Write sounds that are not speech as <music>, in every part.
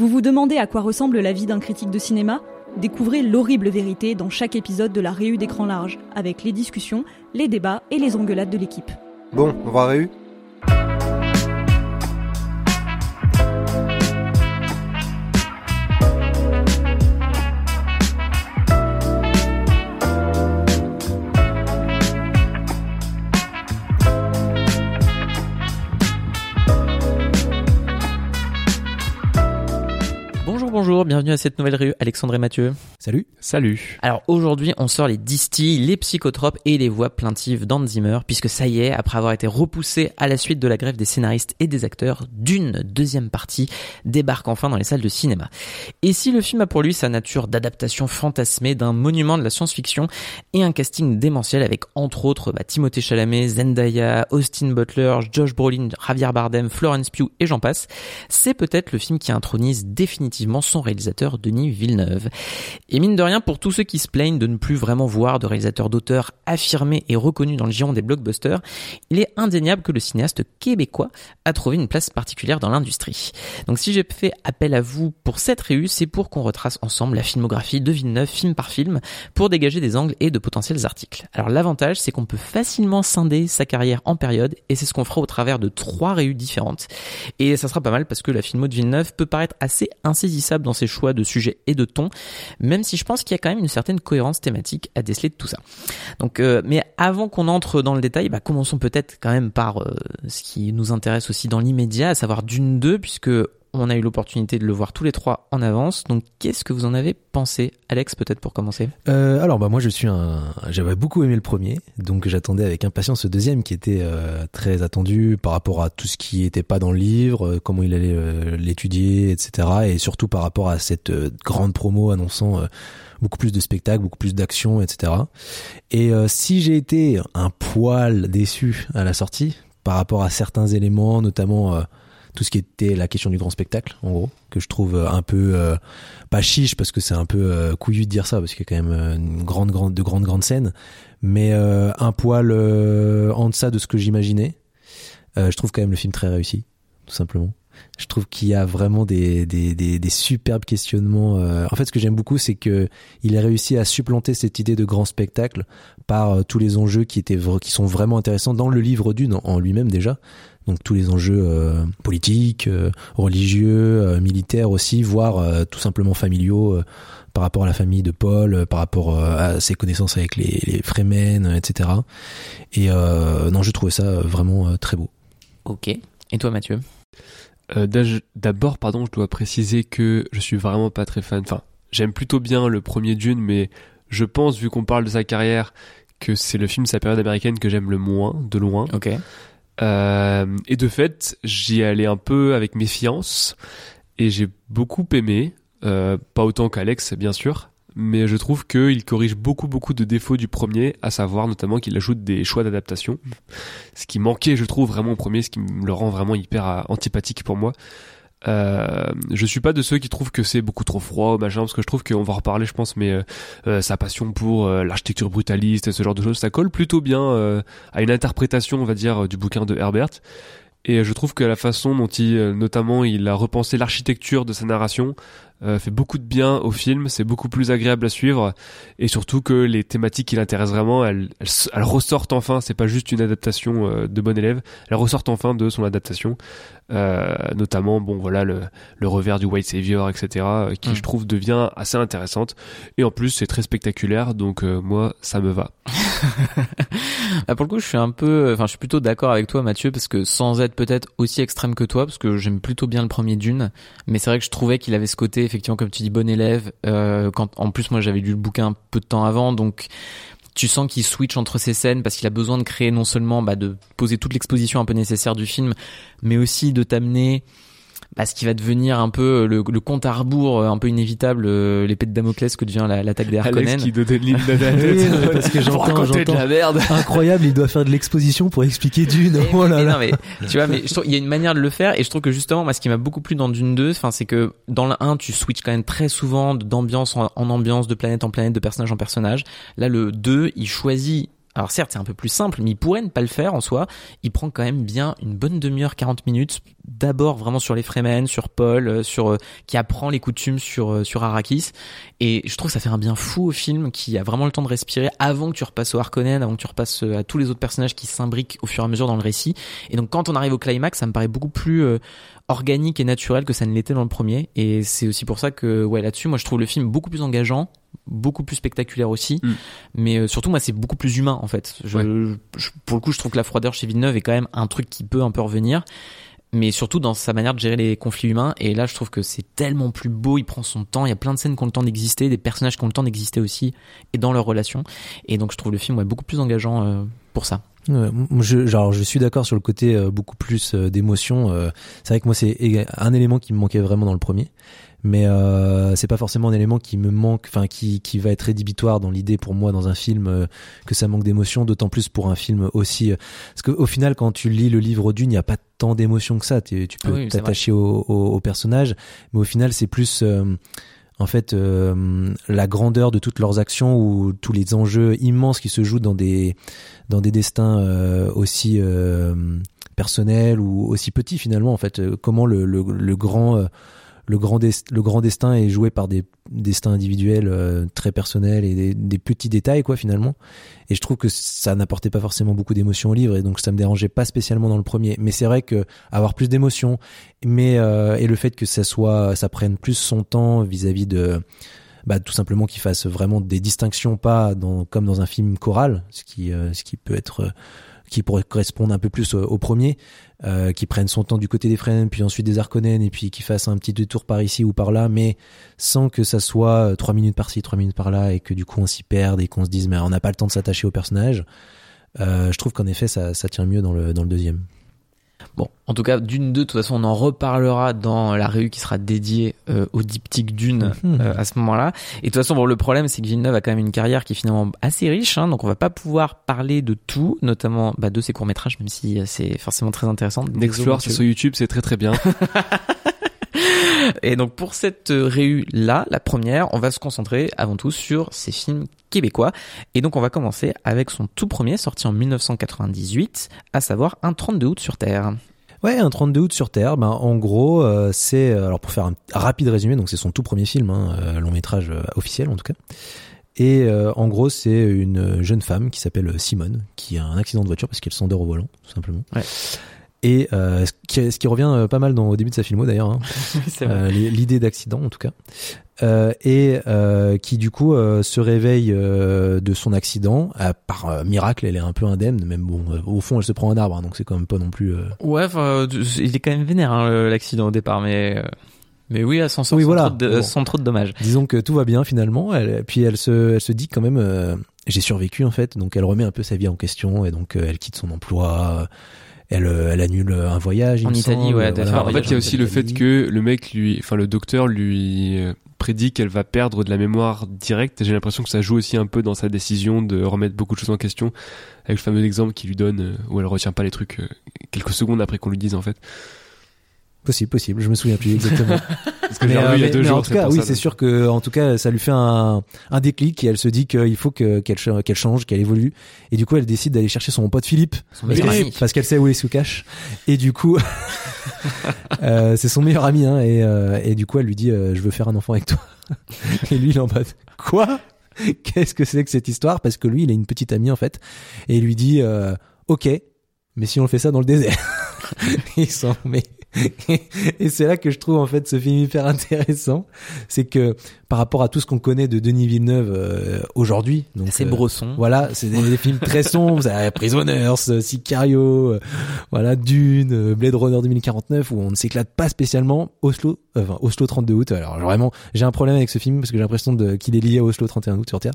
Vous vous demandez à quoi ressemble la vie d'un critique de cinéma? Découvrez l'horrible vérité dans chaque épisode de la Réu d'écran large, avec les discussions, les débats et les engueulades de l'équipe. Bon, on va Réu Bonjour, bonjour, bienvenue à cette nouvelle rue, Alexandre et Mathieu. Salut. Salut. Alors aujourd'hui, on sort les distilles, les psychotropes et les voix plaintives d'Hans Zimmer, puisque ça y est, après avoir été repoussé à la suite de la grève des scénaristes et des acteurs, d'une deuxième partie débarque enfin dans les salles de cinéma. Et si le film a pour lui sa nature d'adaptation fantasmée d'un monument de la science-fiction et un casting démentiel avec entre autres bah, Timothée Chalamet, Zendaya, Austin Butler, Josh Brolin, Javier Bardem, Florence Pugh et j'en passe, c'est peut-être le film qui intronise définitivement son réalisateur Denis Villeneuve. Et mine de rien, pour tous ceux qui se plaignent de ne plus vraiment voir de réalisateur d'auteur affirmé et reconnu dans le giron des blockbusters, il est indéniable que le cinéaste québécois a trouvé une place particulière dans l'industrie. Donc si j'ai fait appel à vous pour cette réu, c'est pour qu'on retrace ensemble la filmographie de Villeneuve film par film pour dégager des angles et de potentiels articles. Alors l'avantage, c'est qu'on peut facilement scinder sa carrière en périodes et c'est ce qu'on fera au travers de trois réus différentes. Et ça sera pas mal parce que la filmo de Villeneuve peut paraître assez insaisissable dans ses choix de sujets et de ton, même si je pense qu'il y a quand même une certaine cohérence thématique à déceler de tout ça. Donc, euh, mais avant qu'on entre dans le détail, bah, commençons peut-être quand même par euh, ce qui nous intéresse aussi dans l'immédiat, à savoir d'une deux, puisque on a eu l'opportunité de le voir tous les trois en avance. Donc, qu'est-ce que vous en avez pensé, Alex, peut-être pour commencer euh, Alors, bah moi, je suis un. J'avais beaucoup aimé le premier, donc j'attendais avec impatience le deuxième, qui était euh, très attendu par rapport à tout ce qui n'était pas dans le livre, euh, comment il allait euh, l'étudier, etc. Et surtout par rapport à cette euh, grande promo annonçant beaucoup plus de spectacles, beaucoup plus d'action, etc. Et si j'ai été un poil déçu à la sortie par rapport à certains éléments, notamment tout ce qui était la question du grand spectacle en gros que je trouve un peu euh, pas chiche parce que c'est un peu euh, couillu de dire ça parce qu'il y a quand même euh, une grande grande de grandes grandes scènes. Mais euh, un poil euh, en deçà de ce que j'imaginais je trouve quand même le film très réussi tout simplement. Je trouve qu'il y a vraiment des, des, des, des superbes questionnements. En fait, ce que j'aime beaucoup, c'est que il a réussi à supplanter cette idée de grand spectacle par tous les enjeux qui étaient qui sont vraiment intéressants dans le livre d'une en lui-même déjà donc tous les enjeux euh, politiques, euh, religieux, euh, militaires aussi, voire tout simplement familiaux par rapport à la famille de Paul, par rapport à ses connaissances avec les, les Fremen, etc. Et non, je trouvais ça vraiment très beau. Ok. Et toi, Mathieu? D'abord, pardon, je dois préciser que je suis vraiment pas très fan. Enfin, j'aime plutôt bien le premier Dune, mais je pense, vu qu'on parle de sa carrière, que c'est le film de sa période américaine que j'aime le moins, de loin. Ok. Euh, et de fait, j'y allais un peu avec méfiance et j'ai beaucoup aimé, euh, pas autant qu'Alex bien sûr, mais je trouve qu'il corrige beaucoup beaucoup de défauts du premier, à savoir notamment qu'il ajoute des choix d'adaptation, ce qui manquait je trouve vraiment au premier, ce qui me le rend vraiment hyper euh, antipathique pour moi. Euh, je suis pas de ceux qui trouvent que c'est beaucoup trop froid, machin, parce que je trouve qu'on va reparler, je pense, mais euh, euh, sa passion pour euh, l'architecture brutaliste et ce genre de choses, ça colle plutôt bien à une interprétation, on va dire, du bouquin de Herbert. Et je trouve que la façon dont il, notamment, il a repensé l'architecture de sa narration, euh, fait beaucoup de bien au film, c'est beaucoup plus agréable à suivre et surtout que les thématiques qui l'intéressent vraiment, elles, elles, ressortent enfin, c'est pas juste une adaptation euh, de bon élève, elles ressortent enfin de son adaptation, euh, notamment bon voilà le, le revers du White Savior etc euh, qui Mm. je trouve devient assez intéressante et en plus c'est très spectaculaire donc euh, moi ça me va. <laughs> Ah, pour le coup, je suis un peu, enfin, je suis plutôt d'accord avec toi, Mathieu, parce que sans être peut-être aussi extrême que toi, parce que j'aime plutôt bien le premier Dune, mais c'est vrai que je trouvais qu'il avait ce côté, effectivement, comme tu dis, bon élève. Euh, quand, en plus, moi, j'avais lu le bouquin un peu de temps avant, donc tu sens qu'il switch entre ces scènes parce qu'il a besoin de créer non seulement bah, de poser toute l'exposition un peu nécessaire du film, mais aussi de t'amener bah, ce qui va devenir un peu le, le compte à rebours, un peu inévitable, euh, l'épée de Damoclès que devient la- l'attaque des Harkonnen. Alex qui de Oui, parce que j'entends, racontez de j'entends. la merde. Incroyable, il doit faire de l'exposition pour expliquer Dune. Oh là mais là. non, mais tu vois, mais je trouve il y a une manière de le faire et je trouve que justement, moi, ce qui m'a beaucoup plu dans Dune 2, enfin, c'est que dans le 1, tu switches quand même très souvent d'ambiance en, en ambiance, de planète en planète, de personnage en personnage. Là, le 2, il choisit alors certes, c'est un peu plus simple, mais il pourrait ne pas le faire en soi. Il prend quand même bien une bonne demi-heure, 40 minutes. D'abord vraiment sur les Fremen, sur Paul, euh, sur euh, qui apprend les coutumes sur euh, sur Arrakis. Et je trouve que ça fait un bien fou au film qui a vraiment le temps de respirer avant que tu repasses au Harkonnen, avant que tu repasses à tous les autres personnages qui s'imbriquent au fur et à mesure dans le récit. Et donc quand on arrive au climax, ça me paraît beaucoup plus euh, organique et naturel que ça ne l'était dans le premier. Et c'est aussi pour ça que ouais là-dessus, moi je trouve le film beaucoup plus engageant, beaucoup plus spectaculaire aussi. Mm. Mais euh, surtout moi c'est beaucoup plus humain en fait. Je, je- pour le coup, je trouve que la froideur chez Villeneuve est quand même un truc qui peut un peu revenir. Mais surtout dans sa manière de gérer les conflits humains. Et là, je trouve que c'est tellement plus beau. Il prend son temps. Il y a plein de scènes qui ont le temps d'exister, des personnages qui ont le temps d'exister aussi, et dans leurs relations. Et donc, je trouve le film ouais, beaucoup plus engageant euh, pour ça. Ouais, je, genre, je suis d'accord sur le côté euh, beaucoup plus euh, d'émotion. euh, c'est vrai que moi, c'est un élément qui me manquait vraiment dans le premier, mais euh, c'est pas forcément un élément qui me manque, enfin qui qui va être rédhibitoire dans l'idée pour moi dans un film euh, que ça manque d'émotion. D'autant plus pour un film aussi, euh, parce qu'au final, quand tu lis le livre d'une, il n'y a pas tant d'émotion que ça. Tu, tu peux Oui, c'est t'attacher au, au, au personnage, mais au final, c'est plus euh, en fait euh, la grandeur de toutes leurs actions ou tous les enjeux immenses qui se jouent dans des dans des destins euh, aussi euh, personnels ou aussi petits finalement en fait Euh, comment le, le, le grand euh, le grand le grand destin est joué par des destins individuels euh, très personnels et des, des petits détails quoi finalement. Et je trouve que ça n'apportait pas forcément beaucoup d'émotions au livre et donc ça me dérangeait pas spécialement dans le premier. Mais c'est vrai que avoir plus d'émotions mais euh, et le fait que ça soit ça prenne plus son temps vis-à-vis de bah, tout simplement qu'il fasse vraiment des distinctions pas dans comme dans un film choral ce qui euh, ce qui peut être euh, qui pourrait correspondre un peu plus au, premier euh, qui prenne son temps du côté des Fremen puis ensuite des Harkonnen et puis qui fasse un petit détour par ici ou par là mais sans que ça soit euh, trois minutes par-ci trois minutes par-là et que du coup on s'y perde et qu'on se dise mais on n'a pas le temps de s'attacher au personnage. Je trouve qu'en effet ça, ça tient mieux dans le dans le deuxième Bon, en tout cas, Dune 2, de toute façon, on en reparlera dans la réu qui sera dédiée euh, au diptyque Dune Mhm. euh, à ce moment-là. Et de toute façon, bon, le problème, c'est que Villeneuve a quand même une carrière qui est finalement assez riche, hein, donc on va pas pouvoir parler de tout, notamment bah, de ses courts-métrages, même si euh, c'est forcément très intéressant. Mathieu. sur YouTube, c'est très très bien. <laughs> <laughs> Et donc pour cette euh, réu là, la première, on va se concentrer avant tout sur ces films québécois. Et donc on va commencer avec son tout premier, sorti en 1998, à savoir Un 32 août sur Terre. Ouais, un 32 août sur Terre, ben en gros, euh, c'est euh, alors pour faire un rapide résumé, donc c'est son tout premier film, hein, euh, long métrage euh, officiel en tout cas. Et euh, en gros, c'est une jeune femme qui s'appelle Simone, qui a un accident de voiture parce qu'elle s'endort au volant, tout simplement. Ouais. Et euh, ce, qui, ce qui revient euh, pas mal dans, au début de sa filmo d'ailleurs, hein, <laughs> euh, l'idée d'accident en tout cas. Euh, et euh, qui du coup euh, se réveille euh, de son accident. Par miracle, elle est un peu indemne, même bon, au fond, elle se prend un arbre, hein, donc c'est quand même pas non plus. euh, Ouais, il est quand même vénère hein, l'accident au départ, mais euh, mais oui, elle s'en sort Oui, sans, voilà. trop de, Bon. sans trop de dommages. Disons que tout va bien finalement. Elle, puis elle se, elle se dit quand même, euh, j'ai survécu en fait. Donc elle remet un peu sa vie en question et donc euh, elle quitte son emploi. Euh, elle annule un voyage. En Italie, ouais, elle voilà. en fait, il y a aussi le fait que le mec lui, enfin le docteur lui euh, prédit qu'elle va perdre de la mémoire directe. J'ai l'impression que ça joue aussi un peu dans sa décision de remettre beaucoup de choses en question, avec le fameux exemple qu'il lui donne euh, où elle retient pas les trucs euh, quelques secondes après qu'on lui dise en fait. Possible, possible. Je me souviens plus exactement. <laughs> Parce que j'ai revu il y a mais- deux mais jours. en tout cas, oui, c'est sûr que, en tout cas, ça lui fait un, un déclic et elle se dit qu'il faut que qu'elle qu'elle change, qu'elle évolue. Et du coup, elle décide d'aller chercher son pote Philippe, Son parce parce qu'elle sait où il se cache. Et du coup, <laughs> euh, c'est son meilleur ami, hein, et, euh, et du coup, elle lui dit, euh, je veux faire un enfant avec toi. <laughs> et lui, il est en mode, quoi? Qu'est-ce que c'est que cette histoire? Parce que lui, il a une petite amie en fait, et il lui dit, euh, ok, mais si on fait ça dans le désert, ils sont mais et c'est là que je trouve en fait ce film hyper intéressant, c'est que par rapport à tout ce qu'on connaît de Denis Villeneuve euh, aujourd'hui, donc C'est euh, brosson. voilà, c'est des, des films très sombres, Prisoners, euh, Sicario, euh, voilà, Dune, euh, Blade Runner 2049 où on ne s'éclate pas spécialement. Oslo, enfin Oslo 32 août. Alors vraiment, j'ai un problème avec ce film parce que j'ai l'impression de qu'il est lié à Oslo 31 août sur Terre.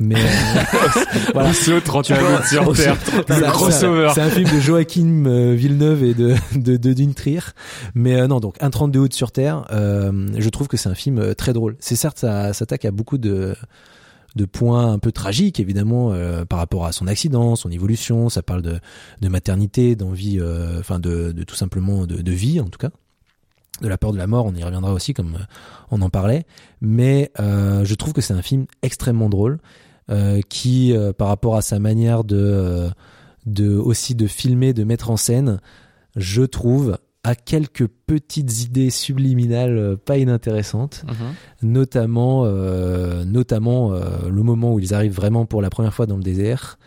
Mais euh, <laughs> voilà. Oslo 31 août sur Terre. 31 Le crossover. C'est un film de Joachim euh, Villeneuve et de de, de Dune Trier. Mais euh, non, donc un 32 août sur Terre, euh, je trouve que c'est un film euh, très drôle. C'est certes ça s'attaque à beaucoup de de points un peu tragiques évidemment euh, par rapport à son accident, son évolution. Ça parle de de maternité, d'envie, euh, enfin de de tout simplement de, de vie en tout cas. De la peur de la mort, on y reviendra aussi comme euh, on en parlait. Mais euh, je trouve que c'est un film extrêmement drôle qui, euh, par rapport à sa manière de, euh, de aussi de filmer, de mettre en scène, je trouve a quelques petites idées subliminales euh, pas inintéressantes, Mhm. notamment euh, notamment euh, le moment où ils arrivent vraiment pour la première fois dans le désert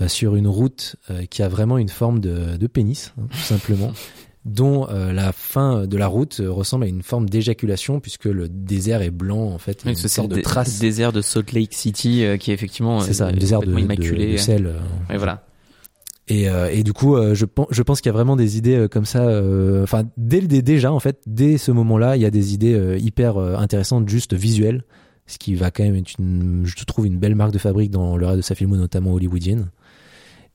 euh, sur une route euh, qui a vraiment une forme de, de pénis, hein, tout simplement. <laughs> dont euh, la fin de la route euh, ressemble à une forme d'éjaculation puisque le désert est blanc en fait, Oui, une c'est sorte le de trace. désert de Salt Lake City euh, qui est effectivement C'est ça, euh, un désert de, immaculé. de sel. euh, Ouais, voilà. Et, euh, et du coup, euh, je, pense, je pense qu'il y a vraiment des idées euh, comme ça. euh, Enfin, dès le dé- déjà, en fait, dès ce moment-là, il y a des idées euh, hyper euh, intéressantes, juste visuelles, ce qui va quand même être une, je trouve, une belle marque de fabrique dans le reste de sa filmo, notamment hollywoodienne.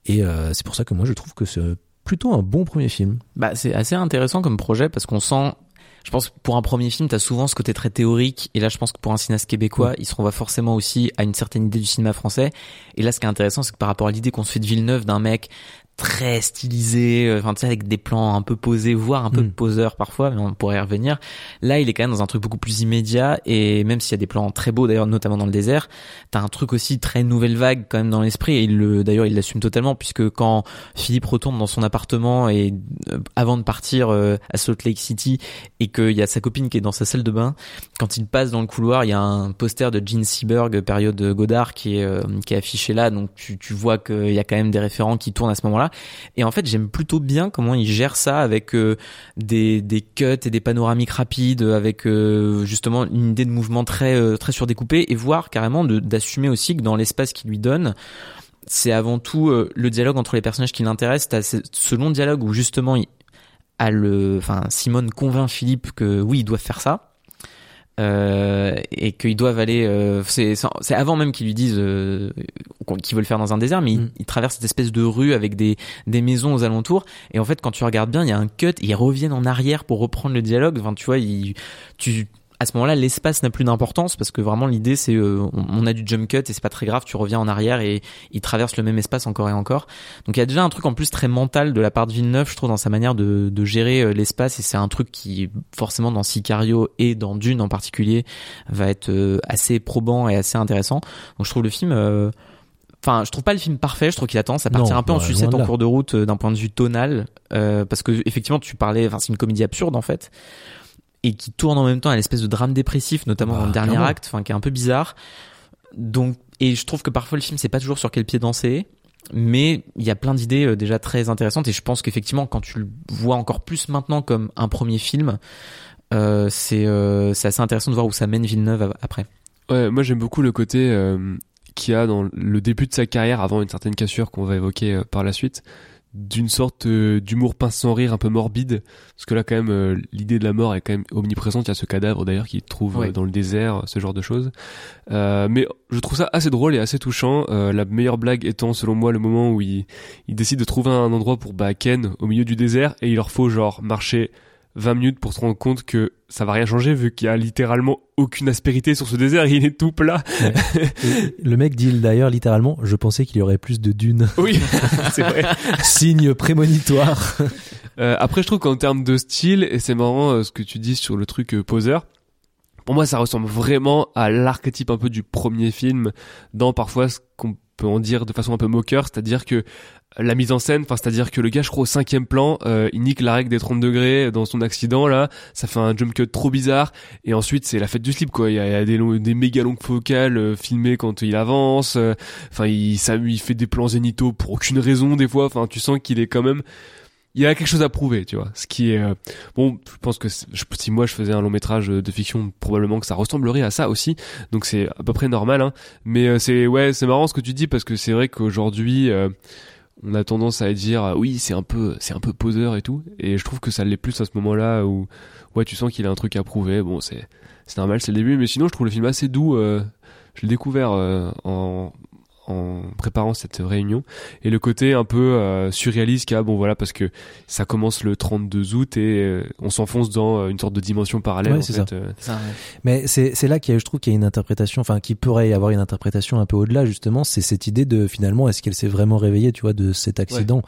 Et euh, c'est pour ça que moi, je trouve que c'est plutôt un bon premier film. Bah, c'est assez intéressant comme projet parce qu'on sent, je pense que pour un premier film, t'as souvent ce côté très théorique. Et là, je pense que pour un cinéaste québécois, il se renvoie forcément aussi à une certaine idée du cinéma français. Et là, ce qui est intéressant, c'est que par rapport à l'idée qu'on se fait de Villeneuve d'un mec très stylisé, euh, enfin tu sais avec des plans un peu posés, voire un peu Mm. poseur parfois, mais on pourrait y revenir. Là, il est quand même dans un truc beaucoup plus immédiat et même s'il y a des plans très beaux d'ailleurs, notamment dans le désert, t'as un truc aussi très nouvelle vague quand même dans l'esprit et il le d'ailleurs il l'assume totalement puisque quand Philippe retourne dans son appartement et euh, avant de partir euh, à Salt Lake City et qu'il y a sa copine qui est dans sa salle de bain, quand il passe dans le couloir, il y a un poster de Gene Seberg période Godard qui est euh, qui est affiché là, donc tu tu vois qu'il y a quand même des référents qui tournent à ce moment-là. Et en fait, j'aime plutôt bien comment il gère ça avec euh, des cuts et des panoramiques rapides, avec euh, justement une idée de mouvement très euh, très surdécoupée et voir carrément d'assumer aussi que dans l'espace qu'il lui donne c'est avant tout le dialogue entre les personnages qui l'intéressent. Ce, long dialogue où justement, il, Simone convainc Philippe que oui, ils doivent faire ça. Euh, et qu'ils doivent aller euh, c'est avant même qu'ils lui disent euh, qu'ils veulent le faire dans un désert mais ils, Mm. ils traversent cette espèce de rue avec des des maisons aux alentours et en fait quand tu regardes bien il y a un cut et ils reviennent en arrière pour reprendre le dialogue enfin tu vois ils, tu à ce moment-là, l'espace n'a plus d'importance parce que vraiment l'idée c'est euh, on, a du jump cut et c'est pas très grave, tu reviens en arrière et il traverse le même espace encore et encore. Donc il y a déjà un truc en plus très mental de la part de Villeneuve, je trouve dans sa manière de, de gérer euh, l'espace et c'est un truc qui forcément dans Sicario et dans Dune en particulier va être euh, assez probant et assez intéressant. Donc je trouve le film euh, Enfin, je trouve pas le film parfait. Je trouve qu'il a tendance à partir Non, un peu en sucette en cours de route euh, d'un point de vue tonal, euh, parce que effectivement, tu parlais. Enfin, c'est une comédie absurde en fait, et qui tourne en même temps à l'espèce de drame dépressif, notamment Bah, dans le dernier clairement. acte, enfin, qui est un peu bizarre. Donc, et je trouve que parfois le film c'est pas toujours sur quel pied danser. Mais il y a plein d'idées euh, déjà très intéressantes et je pense qu'effectivement quand tu le vois encore plus maintenant comme un premier film, euh, c'est euh, c'est assez intéressant de voir où ça mène Villeneuve après. Ouais, moi j'aime beaucoup le côté euh, qu'il y a dans le début de sa carrière, avant une certaine cassure qu'on va évoquer par la suite, d'une sorte euh, d'humour pince sans rire un peu morbide, parce que là quand même euh, l'idée de la mort est quand même omniprésente. Il y a ce cadavre d'ailleurs qu'il trouve Ouais. euh, dans le désert, ce genre de choses. Euh, mais je trouve ça assez drôle et assez touchant. Euh, la meilleure blague étant selon moi le moment où il, il décide de trouver un endroit pour bah, Ken au milieu du désert et il leur faut genre marcher 20 minutes pour se rendre compte que ça va rien changer vu qu'il y a littéralement aucune aspérité sur ce désert, il est tout plat. le mec dit d'ailleurs littéralement, je pensais qu'il y aurait plus de dunes. Oui, <laughs> c'est vrai. Signe prémonitoire. Euh, après, je trouve qu'en termes de style, et c'est marrant euh, ce que tu dis sur le truc euh, poseur, pour moi, ça ressemble vraiment à l'archétype un peu du premier film, dans parfois ce qu'on peut en dire de façon un peu moqueur, c'est-à-dire que la mise en scène, enfin c'est-à-dire que le gars, je crois au cinquième plan, euh, il nique la règle des 30 degrés dans son accident là, ça fait un jump cut trop bizarre, et ensuite c'est la fête du slip quoi. Il y a, des, des méga longues focales euh, filmées quand il avance, euh, enfin il, ça, il fait des plans zénithaux pour aucune raison des fois. Enfin tu sens qu'il est quand même il a quelque chose à prouver, tu vois. Ce qui est euh, bon, je pense que si moi je faisais un long métrage de fiction, probablement que ça ressemblerait à ça aussi. Donc c'est à peu près normal, hein. Mais euh, c'est ouais, c'est marrant ce que tu dis parce que c'est vrai qu'aujourd'hui on a tendance à dire oui c'est un peu c'est un peu poseur et tout. Et je trouve que ça l'est plus à ce moment-là où ouais tu sens qu'il a un truc à prouver. Bon c'est c'est normal, c'est le début. Mais sinon je trouve le film assez doux. je l'ai découvert en en préparant cette réunion. Et le côté un peu euh, surréaliste qu'il y a bon voilà parce que ça commence le 32 août et euh, on s'enfonce dans euh, une sorte de dimension parallèle en fait, ça. mais c'est c'est là qu'il je trouve qu'il y a une interprétation enfin qui pourrait y avoir une interprétation un peu au-delà justement c'est cette idée de finalement est-ce qu'elle s'est vraiment réveillée tu vois de cet accident?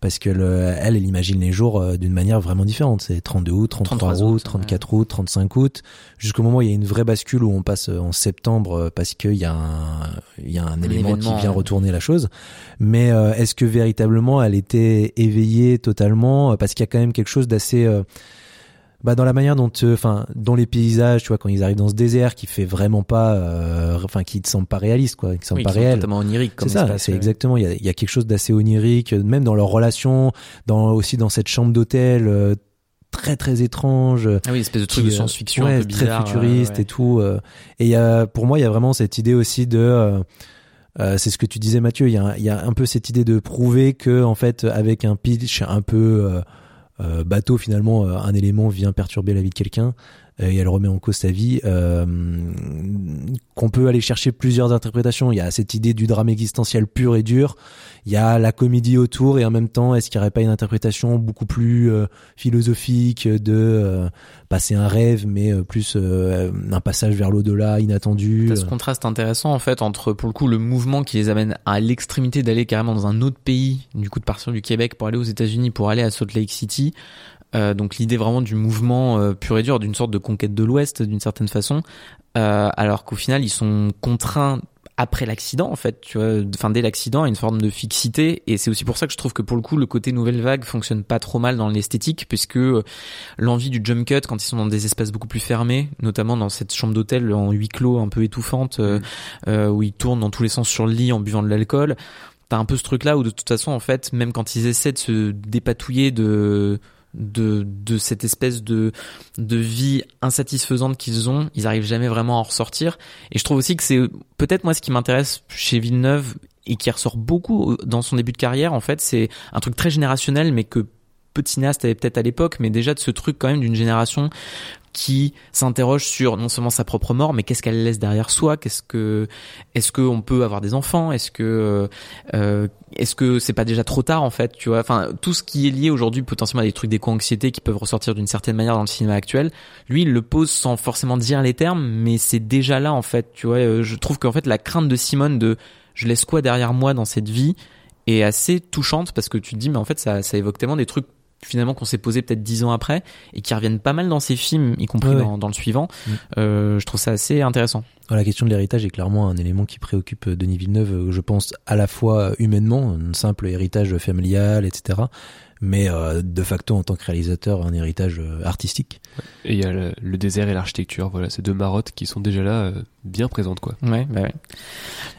Parce que elle elle imagine les jours d'une manière vraiment différente. C'est 32 août 33, août 34 août 35 août. Jusqu'au moment où il y a une vraie bascule où on passe en septembre parce qu'il y a un il y a un, élément qui vient retourner la chose. Mais euh, est-ce que véritablement elle était éveillée totalement Parce qu'il y a quand même quelque chose d'assez euh, bah dans la manière dont euh, enfin dans les paysages tu vois quand ils arrivent dans ce désert qui fait vraiment pas enfin qui ne semble pas réaliste quoi qui semble pas réel. totalement onirique c'est ça c'est exactement il y a, y a quelque chose d'assez onirique même dans leur relation dans aussi dans cette chambre d'hôtel très très étrange ah oui espèce de truc de science-fiction bizarre, très futuriste et tout et il y a pour moi il y a vraiment cette idée aussi de euh, c'est ce que tu disais Mathieu, il y, a, un peu cette idée de prouver que en fait avec un pitch un peu euh, euh bateau finalement un élément vient perturber la vie de quelqu'un et elle remet en cause sa vie qu'on peut aller chercher plusieurs interprétations. Il y a cette idée du drame existentiel pur et dur. Il y a la comédie autour et en même temps est-ce qu'il n'y aurait pas une interprétation beaucoup plus euh, philosophique de euh, passer un rêve mais euh, plus un passage vers l'au-delà inattendu T'as ce contraste intéressant en fait entre pour le coup le mouvement qui les amène à l'extrémité d'aller carrément dans un autre pays du coup de partir du Québec pour aller aux États-Unis pour aller à Salt Lake City euh, donc l'idée vraiment du mouvement pur et dur, d'une sorte de conquête de l'Ouest d'une certaine façon, euh, alors qu'au final ils sont contraints après l'accident en fait tu vois enfin dès l'accident une forme de fixité et c'est aussi pour ça que je trouve que pour le coup le côté nouvelle vague fonctionne pas trop mal dans l'esthétique puisque euh, l'envie du jump cut quand ils sont dans des espaces beaucoup plus fermés notamment dans cette chambre d'hôtel en huis clos un peu étouffante euh, mm. euh, où ils tournent dans tous les sens sur le lit en buvant de l'alcool t'as un peu ce truc là où de toute façon en fait même quand ils essaient de se dépatouiller de de, de cette espèce de, de vie insatisfaisante qu'ils ont, ils arrivent jamais vraiment à en ressortir. Et je trouve aussi que c'est peut-être moi ce qui m'intéresse chez Villeneuve et qui ressort beaucoup dans son début de carrière, en fait, c'est un truc très générationnel, mais que peu de cinéastes avaient peut-être à l'époque, mais déjà de ce truc quand même d'une génération qui s'interroge sur non seulement sa propre mort, mais qu'est-ce qu'elle laisse derrière soi Qu'est-ce que est-ce qu'on peut avoir des enfants Est-ce que euh, est-ce que c'est pas déjà trop tard en fait Tu vois, enfin tout ce qui est lié aujourd'hui potentiellement à des trucs d'éco-anxiété qui peuvent ressortir d'une certaine manière dans le cinéma actuel. Lui, il le pose sans forcément dire les termes, mais c'est déjà là en fait. Tu vois, euh, je trouve qu'en fait la crainte de Simone de je laisse quoi derrière moi dans cette vie est assez touchante parce que tu te dis mais en fait ça, ça évoque tellement des trucs finalement qu'on s'est posé peut-être dix ans après et qui reviennent pas mal dans ces films, y compris dans, dans, le suivant. Euh, je trouve ça assez intéressant. La question de l'héritage est clairement un élément qui préoccupe Denis Villeneuve, euh, je pense, à la fois humainement, un simple héritage familial, etc., mais euh, de facto en tant que réalisateur, un héritage euh, artistique. Et il y a le, désert et l'architecture, voilà, ces deux marottes qui sont déjà là, bien présentes, quoi. Ouais, bah ouais.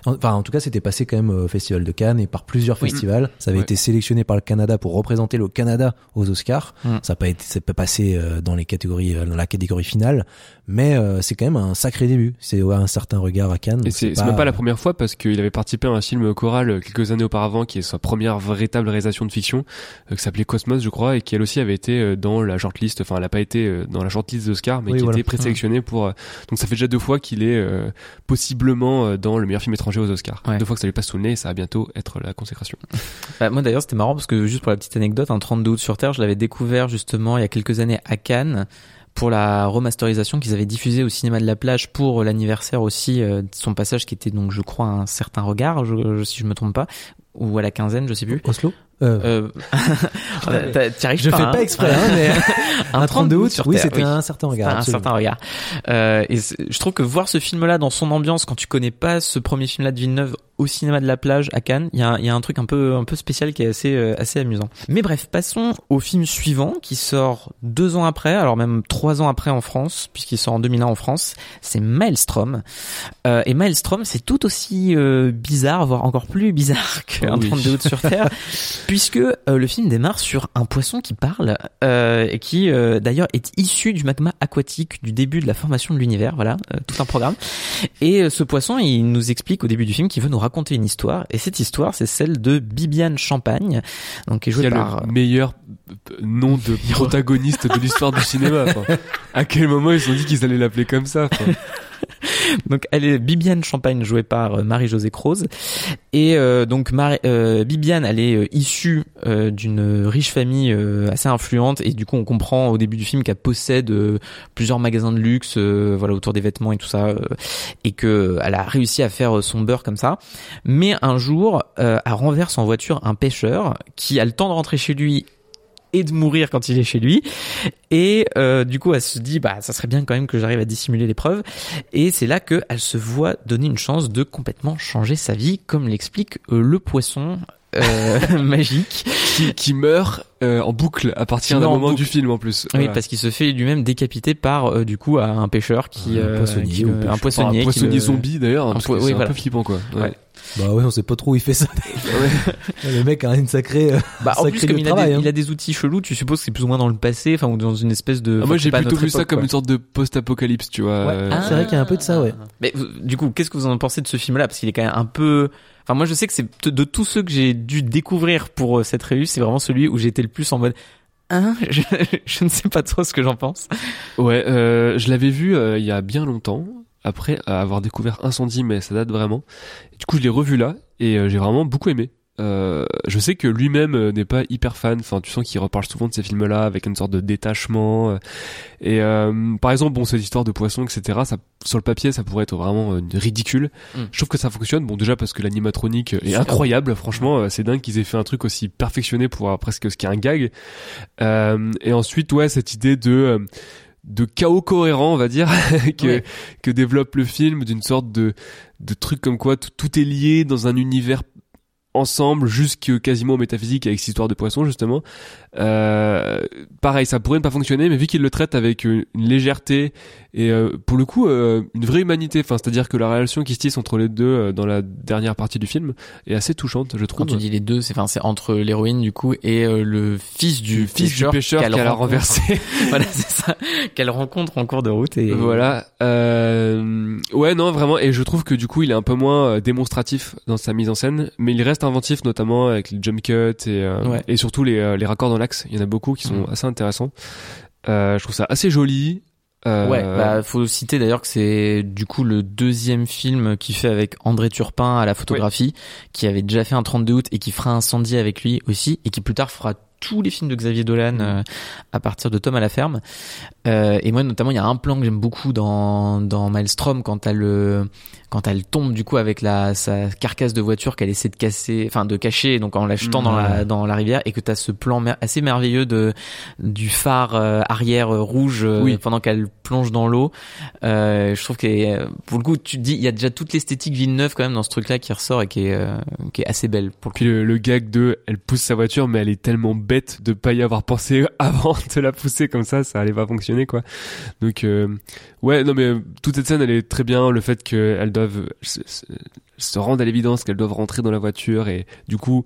Enfin, en tout cas, c'était passé quand même au Festival de Cannes et par plusieurs festivals. Ça avait été sélectionné par le Canada pour représenter le Canada aux Oscars. Mm. Ça n'a pas été, c'est pas passé dans les catégories, dans la catégorie finale, mais c'est quand même un sacré début. C'est un certain regard à Cannes. Et c'est même pas la première fois parce qu'il avait participé à un film choral quelques années auparavant qui est sa première véritable réalisation de fiction, euh, s'appelait Cosmos, je crois, et qui elle aussi avait été euh, dans la shortlist. Enfin, elle a pas été euh, dans la shortlist d'Oscar, mais Oui, qui voilà. était présélectionnée pour. euh, donc ça fait déjà deux fois qu'il est euh, possiblement euh, dans le meilleur film étranger aux Oscars. Ouais. Deux fois que ça lui passe sous le nez, et ça va bientôt être la consécration. <laughs> Bah, moi d'ailleurs c'était marrant parce que juste pour la petite anecdote, un 32 août sur Terre, je l'avais découvert justement il y a quelques années à Cannes pour la remasterisation qu'ils avaient diffusée au cinéma de la plage pour l'anniversaire aussi euh, de son passage qui était donc je crois un certain regard, je, je- si je me trompe pas, ou à la quinzaine, je sais plus. Oslo? Euh, Euh, <laughs> t'as- t'y arrives Je pas, fais hein. pas exprès, hein, mais <laughs> un 32 août sur oui, Terre, c'était oui. un certain regard. Un certain regard. Euh, et je trouve que voir ce film-là dans son ambiance, quand tu connais pas ce premier film-là de Villeneuve au cinéma de la plage à Cannes, il y a, il y a un truc un peu un peu spécial qui est assez euh, assez amusant. Mais bref, passons au film suivant qui sort deux ans après, alors même trois ans après en France, puisqu'il sort en 2001 en France. C'est Maelstrom. Euh, et Maelstrom, c'est tout aussi euh, bizarre, voire encore plus bizarre <laughs> qu'un Oui. 32 août sur Terre, puisque euh, le film démarre sur un poisson qui parle euh, et qui euh, d'ailleurs est issu du magma aquatique du début de la formation de l'univers. Voilà, euh, tout un programme. Et euh, ce poisson, il nous explique au début du film qu'il veut nous raconter une histoire. Et cette histoire, c'est celle de Bibiane Champagne, donc qui est Qui jouée a par le meilleur euh, nom de <laughs> protagoniste de l'histoire du cinéma. enfin. À quel moment ils se sont dit qu'ils allaient l'appeler comme ça enfin. <laughs> Donc elle est Bibiane Champagne jouée par euh, Marie-Josée Croze. Et euh, donc Marie- euh, Bibiane elle est euh, issue euh, d'une riche famille assez influente. Et du coup on comprend au début du film qu'elle possède plusieurs magasins de luxe voilà autour des vêtements et tout ça et que elle a réussi à faire son beurre comme ça. Mais un jour elle renverse en voiture un pêcheur qui a le temps de rentrer chez lui et de mourir quand il est chez lui. Et euh, du coup elle se dit bah ça serait bien quand même que j'arrive à dissimuler les preuves et c'est là que elle se voit donner une chance de complètement changer sa vie comme l'explique euh, le poisson <laughs> magique qui, qui meurt euh, en boucle à partir d'un moment boucle. du film en plus. oui Voilà. parce qu'il se fait lui-même décapiter par euh, du coup un pêcheur qui, Un euh, poissonnier qui, euh, un Enfin, poissonnier un qui poissonnier le- zombie d'ailleurs, Un parce po- que oui, c'est voilà. un peu flippant quoi. Ouais. Ouais. Bah ouais, on sait pas trop où il fait ça. <laughs> le mec a une sacrée. euh, bah, en plus comme il a, des, hein. il a des outils chelous tu supposes que c'est plus ou moins dans le passé enfin ou dans une espèce de Ah, moi j'ai plutôt vu ça comme quoi. une sorte de post-apocalypse, tu vois. Ouais. euh, Ah, c'est vrai qu'il y a un peu de ça, ouais. Mais du coup, qu'est-ce que vous en pensez de ce film-là? Parce qu'il est quand même un peu. Enfin, moi, je sais que c'est de, tous ceux que j'ai dû découvrir pour euh, cette réu, c'est vraiment celui où j'étais le plus en mode. Hein? <laughs> Je, je ne sais pas trop ce que j'en pense. Ouais, euh, je l'avais vu euh, il y a bien longtemps, après avoir découvert Incendie, mais ça date vraiment. Du coup, je l'ai revu là, et euh, j'ai vraiment beaucoup aimé. Euh, je sais que lui-même euh, n'est pas hyper fan. Enfin, tu sens qu'il reparle souvent de ces films-là avec une sorte de détachement. euh, et euh, par exemple, bon, cette histoire de poisson, etc. Ça, sur le papier, ça pourrait être vraiment euh, ridicule. Mm. Je trouve que ça fonctionne. Bon, déjà parce que l'animatronique est incroyable. Franchement, c'est dingue qu'ils aient fait un truc aussi perfectionné pour presque ce qui est un gag. Euh, et ensuite, ouais, cette idée de de chaos cohérent, on va dire, <laughs> que, que développe le film, d'une sorte de, de truc comme quoi tout, tout est lié dans un univers ensemble, jusque quasiment métaphysique avec cette histoire de poisson, justement. Euh, pareil, ça pourrait ne pas fonctionner, mais vu qu'il le traite avec une, une légèreté et euh, pour le coup euh, une vraie humanité, enfin, c'est-à-dire que la relation qui se tisse entre les deux euh, dans la dernière partie du film est assez touchante, je trouve. Quand tu dis les deux, c'est enfin c'est entre l'héroïne du coup et euh, le fils du, fils du pêcheur qu'elle a renversé. <laughs> voilà, c'est ça. Qu'elle rencontre en cours de route et Voilà. Euh... Ouais, non, vraiment. Et je trouve que du coup, il est un peu moins démonstratif dans sa mise en scène, mais il reste inventif, notamment avec les jump cuts et, euh, Ouais. et surtout les, les raccords dans Il y en a beaucoup qui sont Mm. assez intéressants. Euh, je trouve ça assez joli. Euh, Ouais, bah faut citer d'ailleurs que c'est du coup le deuxième film qu'il fait avec André Turpin à la photographie, qui avait déjà fait un 32 août et qui fera Incendie avec lui aussi, et qui plus tard fera tous les films de Xavier Dolan euh, à partir de Tom à la ferme. Euh, et moi notamment, il y a un plan que j'aime beaucoup dans dans Maelstrom quand elle le quand elle tombe du coup avec la sa carcasse de voiture qu'elle essaie de casser, enfin de cacher, donc en la jetant dans la dans la rivière, et que t'as ce plan mer- assez merveilleux de du phare euh, arrière euh, rouge euh, Oui. pendant qu'elle plonge dans l'eau. Euh, je trouve que pour le coup, tu te dis, il y a déjà toute l'esthétique Villeneuve quand même dans ce truc-là qui ressort et qui est euh, qui est assez belle pour le coup. Puis le, le gag de, elle pousse sa voiture, mais elle est tellement bête de pas y avoir pensé <laughs> avant de la pousser comme ça, ça allait pas fonctionner quoi. Donc euh, ouais, non mais euh, toute cette scène, elle est très bien. Le fait qu'elles doivent se, se- se rendre à l'évidence qu'elles doivent rentrer dans la voiture et du coup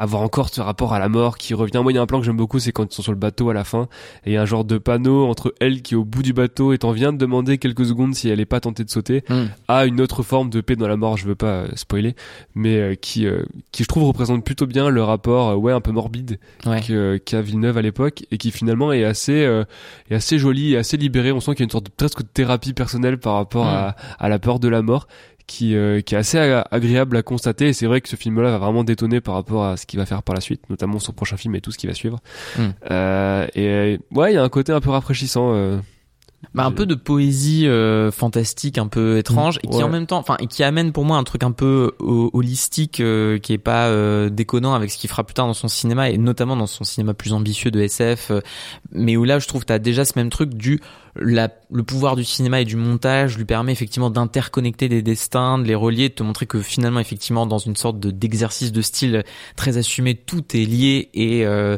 avoir encore ce rapport à la mort qui revient. Moi, il y a un plan que j'aime beaucoup, c'est quand ils sont sur le bateau à la fin et il y a un genre de panneau entre elle qui est au bout du bateau et t'en vient de demander quelques secondes si elle est pas tentée de sauter Hmm. à une autre forme de paix dans la mort. Je veux pas euh, spoiler, mais euh, qui euh, qui je trouve représente plutôt bien le rapport ouais un peu morbide Ouais. qu'a Villeneuve à l'époque et qui finalement est assez euh, est assez joli et assez libéré. On sent qu'il y a une sorte de presque de thérapie personnelle par rapport Mm. à, à la peur de la mort qui euh, qui est assez agréable à constater et c'est vrai que ce film-là va vraiment détonner par rapport à ce qu'il va faire par la suite, notamment son prochain film et tout ce qui va suivre. Mm. Euh, et ouais, il y a un côté un peu rafraîchissant. euh, Bah, un peu de poésie euh, fantastique, un peu étrange, et qui Ouais. en même temps, enfin, et qui amène pour moi un truc un peu ho- holistique, euh, qui est pas euh, déconnant avec ce qu'il fera plus tard dans son cinéma, et notamment dans son cinéma plus ambitieux de SF, euh, mais où là, je trouve, t'as déjà ce même truc du la, le pouvoir du cinéma et du montage lui permet effectivement d'interconnecter des destins, de les relier, de te montrer que finalement, effectivement, dans une sorte de d'exercice de style très assumé, tout est lié et euh,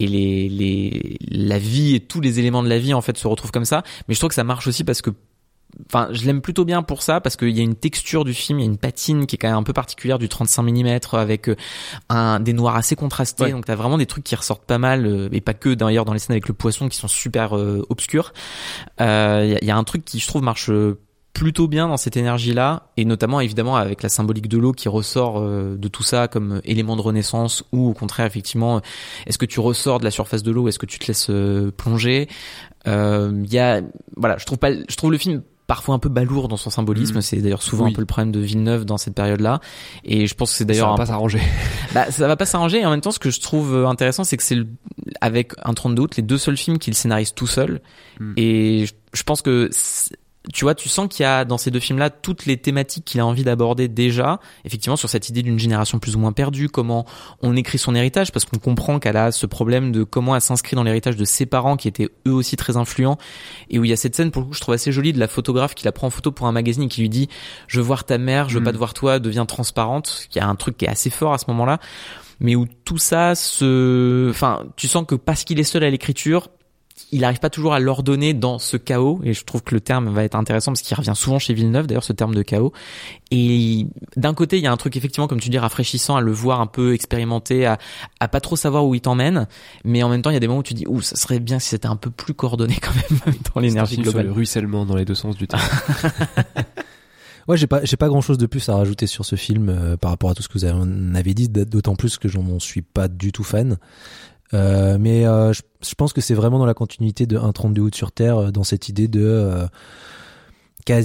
et les, les la vie et tous les éléments de la vie en fait se retrouvent comme ça. Mais je trouve que ça marche aussi parce que enfin je l'aime plutôt bien pour ça parce qu'il y a une texture du film il y a une patine qui est quand même un peu particulière du 35 mm avec euh, un des noirs assez contrastés. Ouais. donc t'as vraiment des trucs qui ressortent pas mal euh, et pas que d'ailleurs dans les scènes avec le poisson qui sont super euh, obscurs Euh, il y, a- il y a un truc qui je trouve marche euh, plutôt bien dans cette énergie là et notamment évidemment avec la symbolique de l'eau qui ressort euh, de tout ça comme élément de renaissance ou au contraire effectivement euh, est-ce que tu ressors de la surface de l'eau est-ce que tu te laisses euh, plonger? Euh, il y a voilà je trouve pas je trouve le film parfois un peu balourd dans son symbolisme Mm. c'est d'ailleurs souvent Oui. un peu le problème de Villeneuve dans cette période là et je pense que c'est ça d'ailleurs va un pas s'arranger. <laughs> bah, ça va pas s'arranger. Et en même temps, ce que je trouve euh, intéressant, c'est que c'est le- avec un 32 août les deux seuls films qu'il scénarise tout seul. Hmm. Et je, pense que tu vois, tu sens qu'il y a dans ces deux films-là toutes les thématiques qu'il a envie d'aborder déjà. Effectivement, sur cette idée d'une génération plus ou moins perdue, comment on écrit son héritage, parce qu'on comprend qu'elle a ce problème de comment elle s'inscrit dans l'héritage de ses parents qui étaient eux aussi très influents. Et où il y a cette scène pour le coup, je trouve assez jolie de la photographe qui la prend en photo pour un magazine et qui lui dit "Je veux voir ta mère, je veux Mm. pas te voir toi, deviens transparente." Il y a un truc qui est assez fort à ce moment-là mais où tout ça se, enfin, tu sens que parce qu'il est seul à l'écriture, il n'arrive pas toujours à l'ordonner dans ce chaos, et je trouve que le terme va être intéressant parce qu'il revient souvent chez Villeneuve, d'ailleurs, ce terme de chaos. Et d'un côté, il y a un truc effectivement, comme tu dis, rafraîchissant à le voir un peu expérimenter, à, à pas trop savoir où il t'emmène, mais en même temps, il y a des moments où tu dis, ouh, ça serait bien si c'était un peu plus coordonné quand même <laughs> dans l'énergie sur globale. le ruissellement dans les deux sens du terme. <laughs> Ouais, j'ai pas, j'ai pas grand chose de plus à rajouter sur ce film euh, par rapport à tout ce que vous avez dit, d'autant plus que j'en suis pas du tout fan. Euh, mais euh, je, je pense que c'est vraiment dans la continuité de 1.32 août sur Terre, euh, dans cette idée de, euh,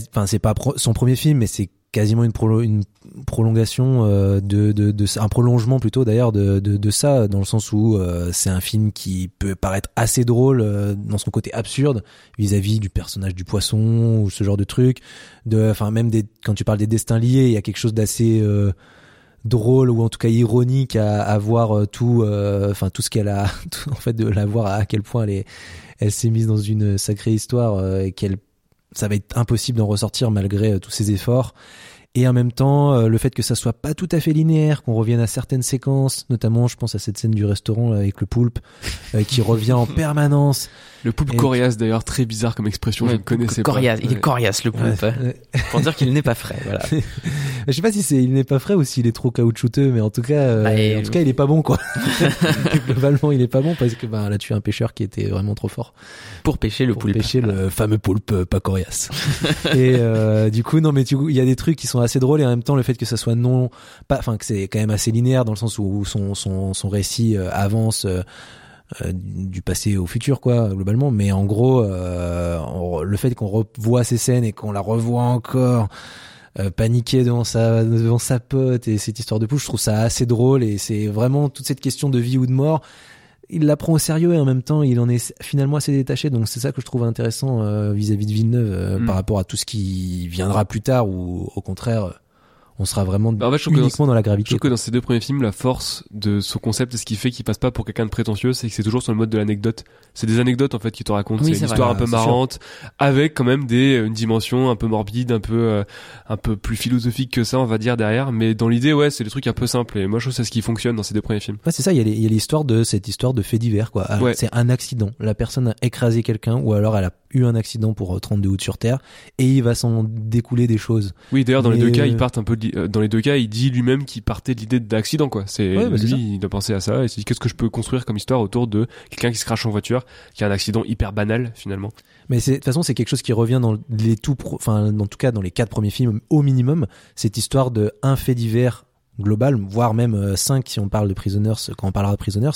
enfin c'est pas pro- son premier film, mais c'est quasiment une, prolo- une prolongation euh, de, de, de un prolongement plutôt d'ailleurs de, de, de ça, dans le sens où euh, c'est un film qui peut paraître assez drôle euh, dans son côté absurde vis-à-vis du personnage du poisson ou ce genre de truc de enfin même des quand tu parles des destins liés il y a quelque chose d'assez drôle ou en tout cas ironique à, à voir euh, tout euh, enfin tout ce qu'elle a <laughs> en fait de la voir à quel point elle est elle s'est mise dans une sacrée histoire euh, et qu'elle ça va être impossible d'en ressortir malgré tous ses efforts et en même temps euh, le fait que ça soit pas tout à fait linéaire qu'on revienne à certaines séquences notamment je pense à cette scène du restaurant là, avec le poulpe euh, qui revient en <laughs> permanence Le poulpe Et- coriace d'ailleurs très bizarre comme expression, je ne connaissais pas. Coriace, il est Ouais. coriace le poulpe, Ouais, ouais. pour dire qu'il n'est pas frais. Voilà. <laughs> Je sais pas si c'est il n'est pas frais ou s'il est trop caoutchouteux, mais en tout cas, euh, Bah, et- en tout cas, il est pas bon quoi. <laughs> Globalement, il est pas bon parce que ben, elle a tué un pêcheur qui était vraiment trop fort Pour pêcher le pour poulpe. pêcher le fameux poulpe euh, pas coriace. et euh, du coup, non, mais du coup, il y a des trucs qui sont assez drôles et en même temps, le fait que ça soit non, pas, enfin, que c'est quand même assez linéaire dans le sens où son son son récit euh, avance. euh, euh, du passé au futur quoi globalement mais en gros le fait qu'on revoit ces scènes et qu'on la revoit encore euh, paniquer devant sa devant sa pote et cette histoire de pouce je trouve ça assez drôle et c'est vraiment toute cette question de vie ou de mort il la prend au sérieux et en même temps il en est finalement assez détaché donc c'est ça que je trouve intéressant euh, vis-à-vis de Villeneuve euh, Mm. par rapport à tout ce qui viendra plus tard ou au contraire on sera vraiment Bah, en fait, je trouve que uniquement dans la Je gravité trouve que dans ces deux premiers films, la force de son concept et ce qui fait qu'il passe pas pour quelqu'un de prétentieux, c'est que c'est toujours sur le mode de l'anecdote. C'est des anecdotes en fait qui te racontent. Oui, c'est une vrai. histoire un Ah, peu sûr. marrante, avec quand même des une dimension un peu morbide, un peu euh, un peu plus philosophique que ça, on va dire derrière. Mais dans l'idée, ouais, c'est des trucs un peu simples. Et moi, je trouve que c'est ce qui fonctionne dans ces deux premiers films. Ouais, c'est ça, il y a l'histoire de cette histoire de fait divers, quoi. Ouais. C'est un accident. La personne a écrasé quelqu'un ou alors elle a eu un accident pour 32 août sur Terre et il va s'en découler des choses. Oui, d'ailleurs, dans les deux cas, euh, il part un peu. de euh, Dans les deux cas, il dit lui-même qu'il partait de l'idée d'accident, quoi. C'est Ouais, bah, lui, il doit penser à ça et il se dit qu'est-ce que je peux construire comme histoire autour de quelqu'un qui se crache en voiture, qui a un accident hyper banal finalement? Mais de toute façon, c'est quelque chose qui revient dans les tout, pro- enfin, en tout cas, dans les quatre premiers films au minimum, cette histoire de un fait divers global, voire même euh, cinq si on parle de Prisoners, quand on parlera de Prisoners,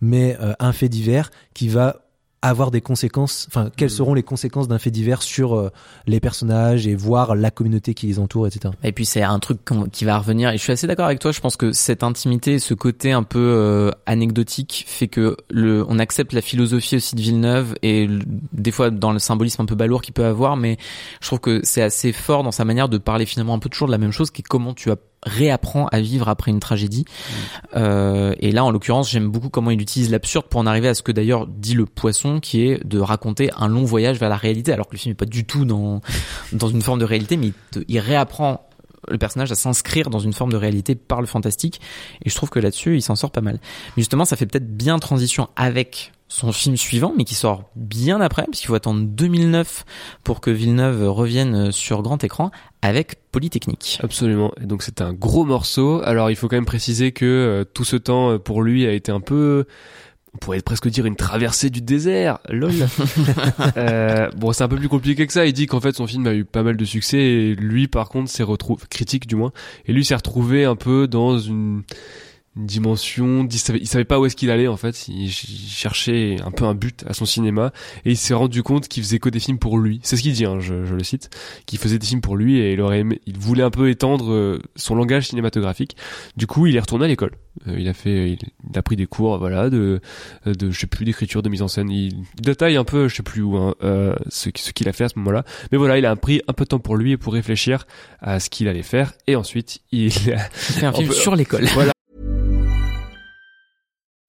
mais euh, un fait divers qui va avoir des conséquences, enfin, quelles seront les conséquences d'un fait divers sur euh, les personnages et voir la communauté qui les entoure, etc. Et puis c'est un truc qui va revenir. Et je suis assez d'accord avec toi. Je pense que cette intimité, ce côté un peu euh, anecdotique, fait que le, on accepte la philosophie aussi de Villeneuve et le- des fois dans le symbolisme un peu balourd qu'il peut avoir. Mais je trouve que c'est assez fort dans sa manière de parler finalement un peu toujours de la même chose, qui est comment tu as réapprends à vivre après une tragédie. Euh, et là, en l'occurrence, j'aime beaucoup comment il utilise l'absurde pour en arriver à ce que d'ailleurs dit le poisson, qui est de raconter un long voyage vers la réalité, alors que le film n'est pas du tout dans dans une forme de réalité, mais il, il réapprend le personnage à s'inscrire dans une forme de réalité par le fantastique. Et je trouve que là-dessus, il s'en sort pas mal. Mais justement, ça fait peut-être bien transition avec son film suivant, mais qui sort bien après, puisqu'il faut attendre 2009 pour que Villeneuve revienne sur grand écran avec Polytechnique. Absolument. Et donc c'est un gros morceau. Alors il faut quand même préciser que euh, tout ce temps euh, pour lui a été un peu, on pourrait presque dire une traversée du désert. Lol. <laughs> Euh, bon, c'est un peu plus compliqué que ça. Il dit qu'en fait son film a eu pas mal de succès et lui par contre s'est retrouvé critique du moins. Et lui s'est retrouvé un peu dans une une dimension, il savait, il savait pas où est-ce qu'il allait en fait, il, cherchait un peu un but à son cinéma et il s'est rendu compte qu'il faisait que des films pour lui. C'est ce qu'il dit, hein, je, je le cite, qu'il faisait des films pour lui et il aurait aimé- il voulait un peu étendre euh, son langage cinématographique. Du coup, il est retourné à l'école. Euh, il a fait, il, il a pris des cours, voilà, de, de, je sais plus, d'écriture, de mise en scène. Il, il détaille un peu, je sais plus où, hein, euh, ce, ce qu'il a fait à ce moment-là. Mais voilà, il a pris un peu de temps pour lui et pour réfléchir à ce qu'il allait faire et ensuite il <laughs> a, fait un film sur l'école. <laughs> voilà.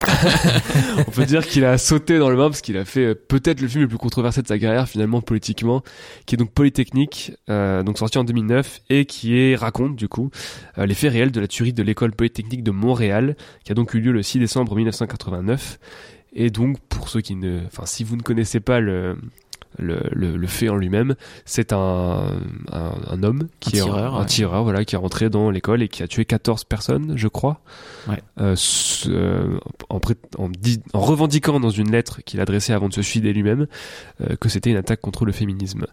<laughs> On peut dire qu'il a sauté dans le bain parce qu'il a fait euh, peut-être le film le plus controversé de sa carrière finalement politiquement, qui est donc Polytechnique, euh, donc sorti en 2009 et qui raconte du coup euh, les faits réels de la tuerie de l'école polytechnique de Montréal, qui a donc eu lieu le 6 décembre 1989. Et donc pour ceux qui ne, enfin si vous ne connaissez pas le le, le, le fait en lui-même, c'est un, un, un homme qui Un est tireur, un ouais. tireur, voilà, qui est rentré dans l'école et qui a tué 14 personnes, je crois Ouais. euh, ce- euh, en, en, en revendiquant dans une lettre qu'il adressait avant de se suicider lui-même euh, que c'était une attaque contre le féminisme.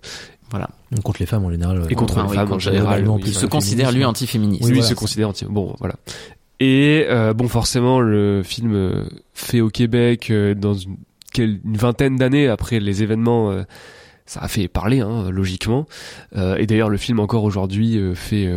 Voilà. Contre les femmes en général. Et contre Enfin, les oui, femmes en général. oui, plus Il se considère lui anti-féministe. Oui, Lui voilà, se considère anti. Bon, voilà. Et euh, bon, forcément, le film euh, fait au Québec euh, dans une, une vingtaine d'années après les événements. euh, ça a fait parler, hein, logiquement. Euh, et d'ailleurs, le film encore aujourd'hui euh, fait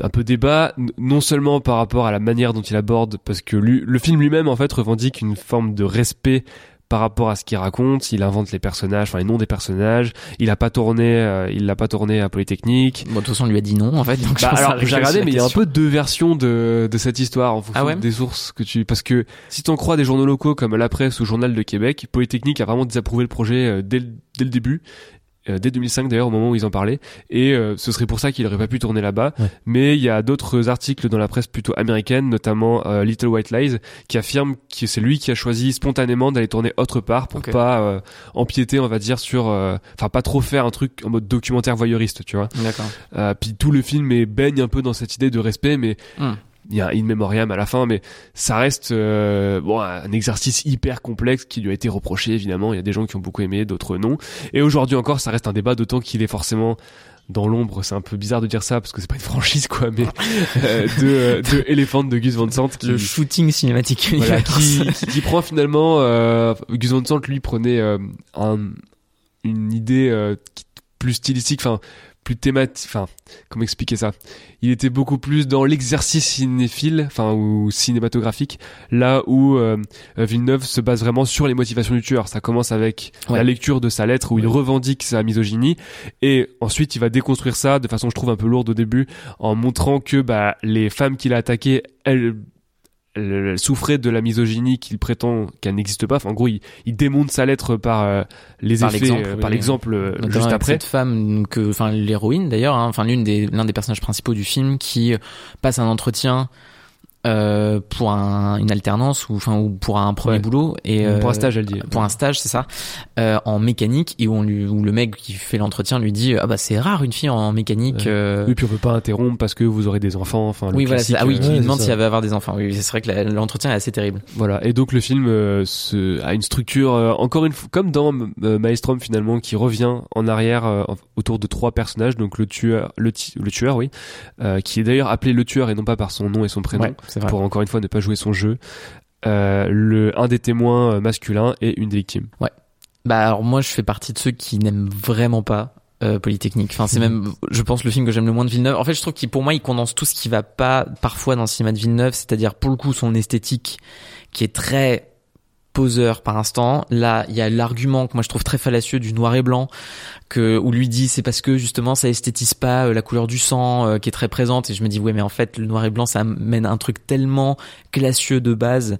un peu débat, non seulement par rapport à la manière dont il aborde, parce que le film lui-même en fait revendique une forme de respect par rapport à ce qu'il raconte. Il invente les personnages, enfin les noms des personnages. Il a pas tourné, euh, il l'a pas tourné à Polytechnique. Bon, de toute façon, on lui a dit non, en fait. Donc Bah alors j'ai regardé mais il y a un peu deux versions de, de cette histoire en fonction Ah ouais des sources que tu parce que si t'en crois des journaux locaux comme La Presse ou Journal de Québec, Polytechnique a vraiment désapprouvé le projet euh, dès, le- dès le début. Euh, Dès 2005 d'ailleurs au moment où ils en parlaient et euh, ce serait pour ça qu'il aurait pas pu tourner là-bas Ouais. mais il y a d'autres articles dans la presse plutôt américaine notamment euh, Little White Lies qui affirme que c'est lui qui a choisi spontanément d'aller tourner autre part pour pas empiéter on va dire sur enfin pas trop faire un truc en mode documentaire voyeuriste tu vois D'accord. puis tout le film est baigne un peu dans cette idée de respect, mais Hmm. Il y a un in memoriam à la fin, mais ça reste euh, bon un exercice hyper complexe qui lui a été reproché évidemment. Il y a des gens qui ont beaucoup aimé, d'autres non. Et aujourd'hui encore, ça reste un débat, d'autant qu'il est forcément dans l'ombre. C'est un peu bizarre de dire ça parce que c'est pas une franchise quoi, mais <laughs> euh, de, de Elephant de Gus Van Sant, qui, Le shooting cinématique voilà, qui, qui prend finalement euh, Gus Van Sant lui prenait euh, un, une idée euh, qui- plus stylistique, enfin plus thématique, enfin comment expliquer ça? Il était beaucoup plus dans l'exercice cinéphile, enfin ou cinématographique, là où euh, Villeneuve se base vraiment sur les motivations du tueur. Ça commence avec Ouais. la lecture de sa lettre où il revendique sa misogynie et ensuite il va déconstruire ça de façon je trouve un peu lourde au début en montrant que bah les femmes qu'il a attaquées elles elle, elle souffrait de la misogynie qu'il prétend qu'elle n'existe pas. Enfin, en gros, il, il démonte sa lettre par euh, les Par effets, euh, oui. par l'exemple euh, juste après. cette femme que enfin l'héroïne d'ailleurs hein, enfin l'une des l'un des personnages principaux du film qui passe un entretien euh, pour un, une alternance ou enfin ou pour un premier Ouais. boulot et euh, Pour un stage, elle dit. pour un stage c'est ça euh, en mécanique et où on lui où le mec qui fait l'entretien lui dit ah bah c'est rare une fille en mécanique euh, Oui, puis on peut pas interrompre parce que vous aurez des enfants. Enfin, oui voilà ah oui euh, qui lui c'est demande ça. si elle va avoir des enfants oui c'est vrai que l'entretien est assez terrible Voilà. Et donc le film euh, se, a une structure euh, encore une fois comme dans euh, Maelstrom finalement qui revient en arrière euh, autour de trois personnages. Donc le tueur, le, le tueur, oui, euh, qui est d'ailleurs appelé le tueur et non pas par son nom et son prénom ouais vrai pour encore une fois ne pas jouer son jeu. Euh, le un des témoins euh, masculins et une des victimes. Bah alors moi je fais partie de ceux qui n'aiment vraiment pas euh, Polytechnique. Enfin c'est même je pense le film que j'aime le moins de Villeneuve. En fait je trouve qu'il pour moi il condense tout ce qui va pas parfois dans le cinéma de Villeneuve, c'est-à-dire pour le coup son esthétique qui est très poseur par instant. Là, il y a l'argument que moi je trouve très fallacieux du noir et blanc que où lui dit c'est parce que justement ça esthétise pas euh, la couleur du sang euh, qui est très présente et je me dis ouais mais en fait le noir et blanc ça amène un truc tellement classieux de base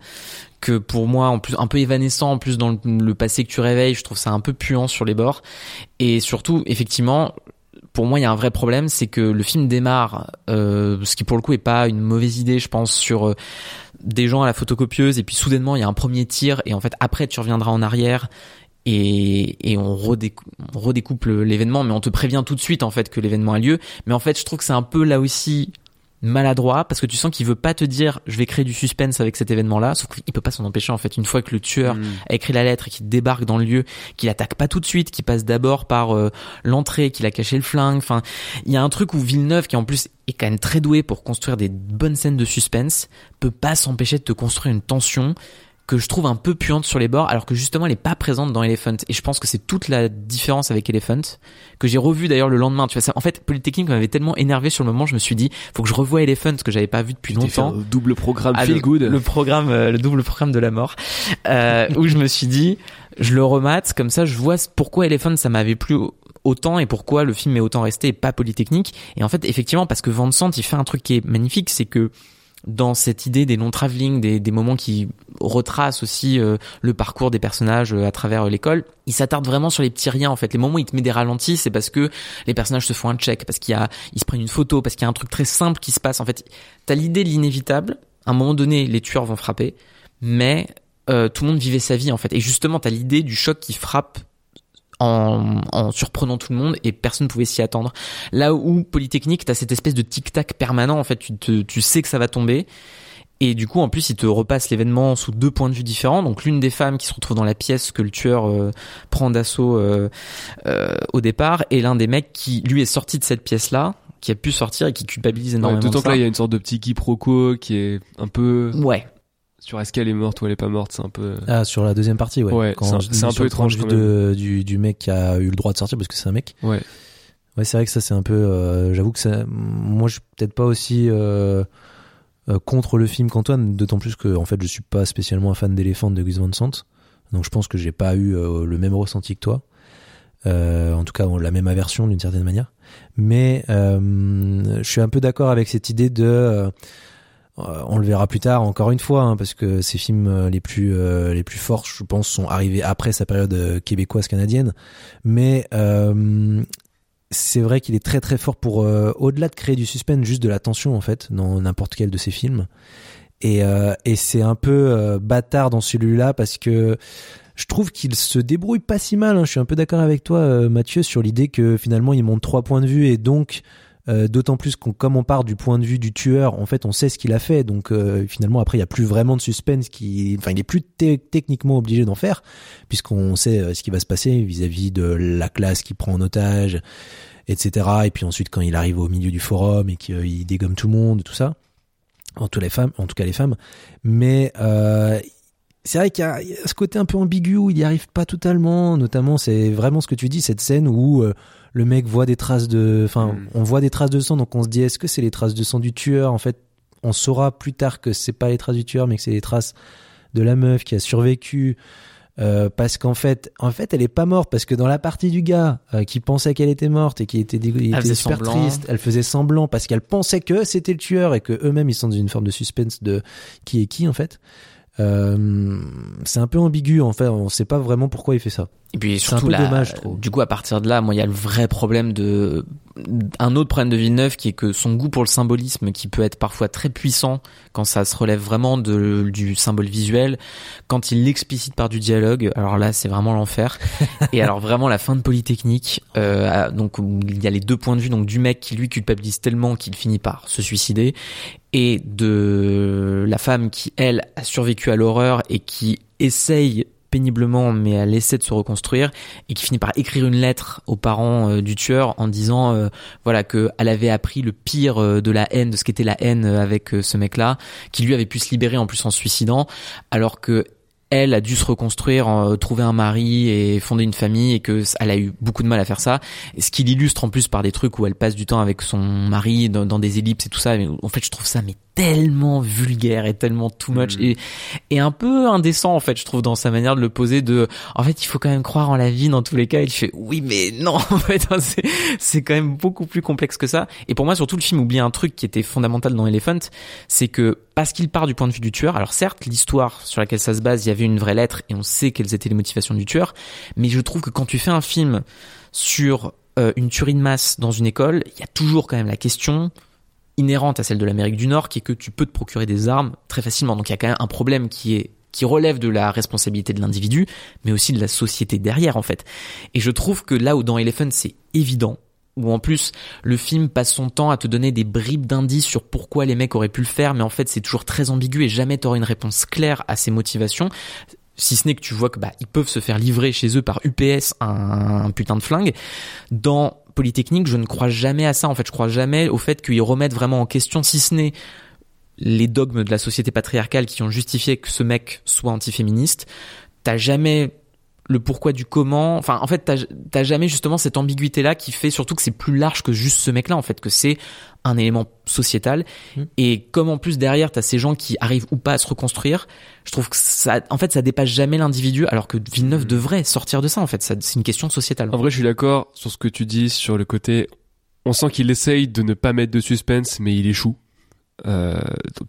que pour moi en plus un peu évanescent en plus dans le passé que tu réveilles je trouve ça un peu puant sur les bords et surtout effectivement pour moi il y a un vrai problème c'est que le film démarre euh, ce qui pour le coup est pas une mauvaise idée je pense sur euh, des gens à la photocopieuse et puis soudainement il y a un premier tir et en fait après tu reviendras en arrière et, on, on redécoupe l'événement mais on te prévient tout de suite en fait que l'événement a lieu. Mais en fait je trouve que c'est un peu là aussi maladroit parce que tu sens qu'il veut pas te dire je vais créer du suspense avec cet événement là sauf qu'il peut pas s'en empêcher en fait une fois que le tueur Mm. a écrit la lettre et qu'il débarque dans le lieu qu'il attaque pas tout de suite qu'il passe d'abord par euh, l'entrée qu'il a caché le flingue enfin il y a un truc où Villeneuve qui en plus est quand même très doué pour construire des bonnes scènes de suspense peut pas s'empêcher de te construire une tension que je trouve un peu puante sur les bords alors que justement elle est pas présente dans Elephant et je pense que c'est toute la différence avec Elephant que j'ai revu d'ailleurs le lendemain tu vois ça en fait Polytechnique m'avait tellement énervé sur le moment je me suis dit faut que je revoie Elephant que j'avais pas vu depuis fait longtemps un double programme ah, feel le, good. le programme, euh, le double programme de la mort, euh, <laughs> où je me suis dit, je le remate, comme ça, je vois pourquoi Elephant ça m'avait plu autant et pourquoi le film est autant resté et pas Polytechnique. Et en fait, effectivement, parce que Van Sant, il fait un truc qui est magnifique, c'est que dans cette idée des non-travelling, des, des moments qui retracent aussi euh, le parcours des personnages euh, à travers euh, l'école, il s'attarde vraiment sur les petits riens en fait. Les moments où il te met des ralentis, c'est parce que les personnages se font un check, parce qu'il y a, ils se prennent une photo, parce qu'il y a un truc très simple qui se passe. En fait, t'as l'idée de l'inévitable. À un moment donné, les tueurs vont frapper, mais euh, tout le monde vivait sa vie en fait. Et justement, t'as l'idée du choc qui frappe en, en surprenant tout le monde et personne ne pouvait s'y attendre. Là où Polytechnique, t'as cette espèce de tic-tac permanent en fait. Tu, te, tu sais que ça va tomber. Et du coup, en plus, il te repasse l'événement sous deux points de vue différents. Donc, l'une des femmes qui se retrouve dans la pièce que le tueur euh, prend d'assaut euh, euh, au départ, et l'un des mecs qui, lui, est sorti de cette pièce-là, qui a pu sortir et qui culpabilise Ouais, énormément. D'autant que là, il y a une sorte de petit quiproquo qui est un peu Ouais, sur est-ce qu'elle est morte ou elle est pas morte. C'est un peu. Ah, sur la deuxième partie, ouais. Ouais, c'est un- peu étrange quand de- du, du mec qui a eu le droit de sortir parce que c'est un mec. Ouais. Ouais, c'est vrai que ça, c'est un peu. euh, J'avoue que ça, moi, je suis peut-être pas aussi euh, euh, contre le film qu'Antoine, d'autant plus que, en fait, je suis pas spécialement un fan d'éléphant de Gus Van Sant. Donc, je pense que j'ai pas eu euh, le même ressenti que toi. Euh, en tout cas, la même aversion d'une certaine manière. Mais euh, je suis un peu d'accord avec cette idée de. Euh, on le verra plus tard, encore une fois, hein, parce que ces films euh, les plus euh, les plus forts, je pense, sont arrivés après sa période euh, québécoise canadienne. Mais euh, c'est vrai qu'il est très très fort pour euh, au-delà de créer du suspense, juste de la tension en fait dans n'importe quel de ses films. Et, et c'est un peu bâtard dans celui-là parce que je trouve qu'il se débrouille pas si mal. hein. Je suis un peu d'accord avec toi, Mathieu, sur l'idée que finalement il monte trois points de vue et donc Euh, D'autant plus qu'on comme on part du point de vue du tueur, en fait, on sait ce qu'il a fait. Donc euh, finalement, après, il y a plus vraiment de suspense. Qui, enfin, il est plus te- techniquement obligé d'en faire, puisqu'on sait euh, ce qui va se passer vis-à-vis de la classe qu'il prend en otage, etc. Et puis ensuite, quand il arrive au milieu du forum et qu'il dégomme tout le monde, tout ça. En tout les femmes, en tout cas les femmes. Mais euh, c'est vrai qu'il y, y a ce côté un peu ambigu où il y arrive pas totalement. Notamment, c'est vraiment ce que tu dis, cette scène où euh, le mec voit des traces de, enfin, Mm. on voit des traces de sang, donc on se dit est-ce que c'est les traces de sang du tueur? En fait, on saura plus tard que c'est pas les traces du tueur, mais que c'est les traces de la meuf qui a survécu. euh, parce qu'en fait, en fait, elle est pas morte parce que dans la partie du gars euh, qui pensait qu'elle était morte et qui était, était super semblant. triste, elle faisait semblant parce qu'elle pensait que c'était le tueur et que eux-mêmes ils sont dans une forme de suspense de qui est qui en fait. Euh, c'est un peu ambigu en fait, on sait pas vraiment pourquoi il fait ça. Et puis surtout là, dommage, du coup à partir de là, moi il y a le vrai problème de un autre problème de Villeneuve qui est que son goût pour le symbolisme qui peut être parfois très puissant quand ça se relève vraiment de du symbole visuel, quand il l'explicite par du dialogue, alors là c'est vraiment l'enfer. <laughs> Et alors vraiment la fin de Polytechnique, euh, donc il y a les deux points de vue donc du mec qui lui culpabilise tellement qu'il finit par se suicider et de la femme qui elle a survécu à l'horreur et qui essaye péniblement mais elle essaie de se reconstruire et qui finit par écrire une lettre aux parents euh, du tueur en disant euh, voilà que elle avait appris le pire euh, de la haine de ce qu'était la haine avec ce mec là qui lui avait pu se libérer en plus en suicidant alors que elle a dû se reconstruire, trouver un mari et fonder une famille et que elle a eu beaucoup de mal à faire ça. Ce qui l'illustre en plus par des trucs où elle passe du temps avec son mari dans, dans des ellipses et tout ça. Mais en fait, je trouve ça mais tellement vulgaire et tellement too much Mhm. et, et un peu indécent en fait, je trouve dans sa manière de le poser. De, en fait, il faut quand même croire en la vie dans tous les cas. Il fait oui, mais non, <laughs> en fait, hein, c'est c'est quand même beaucoup plus complexe que ça. Et pour moi, surtout, le film oublie un truc qui était fondamental dans Elephant, c'est que parce qu'il part du point de vue du tueur, alors certes, l'histoire sur laquelle ça se base, il y avait une vraie lettre et on sait quelles étaient les motivations du tueur, mais je trouve que quand tu fais un film sur euh, une tuerie de masse dans une école, il y a toujours quand même la question inhérente à celle de l'Amérique du Nord qui est que tu peux te procurer des armes très facilement. Donc il y a quand même un problème qui est qui relève de la responsabilité de l'individu, mais aussi de la société derrière en fait. Et je trouve que là où dans Elephant c'est évident, où en plus le film passe son temps à te donner des bribes d'indices sur pourquoi les mecs auraient pu le faire, mais en fait c'est toujours très ambigu et jamais t'auras une réponse claire à ces motivations. Si ce n'est que tu vois que bah ils peuvent se faire livrer chez eux par UPS un, un putain de flingue. Dans Polytechnique, je ne crois jamais à ça. En fait, je crois jamais au fait qu'ils remettent vraiment en question, si ce n'est les dogmes de la société patriarcale qui ont justifié que ce mec soit antiféministe. T'as jamais le pourquoi du comment. Enfin, en fait, t'as jamais justement cette ambiguïté-là qui fait surtout que c'est plus large que juste ce mec-là, en fait, que c'est un élément sociétal. Mm. Et comme en plus derrière, t'as ces gens qui arrivent ou pas à se reconstruire, je trouve que ça, en fait, ça dépasse jamais l'individu, alors que Villeneuve Mm. devrait sortir de ça, en fait. Ça- C'est une question sociétale. En vrai, je suis d'accord sur ce que tu dis sur le côté. On sent qu'il essaye de ne pas mettre de suspense, mais il échoue. Euh,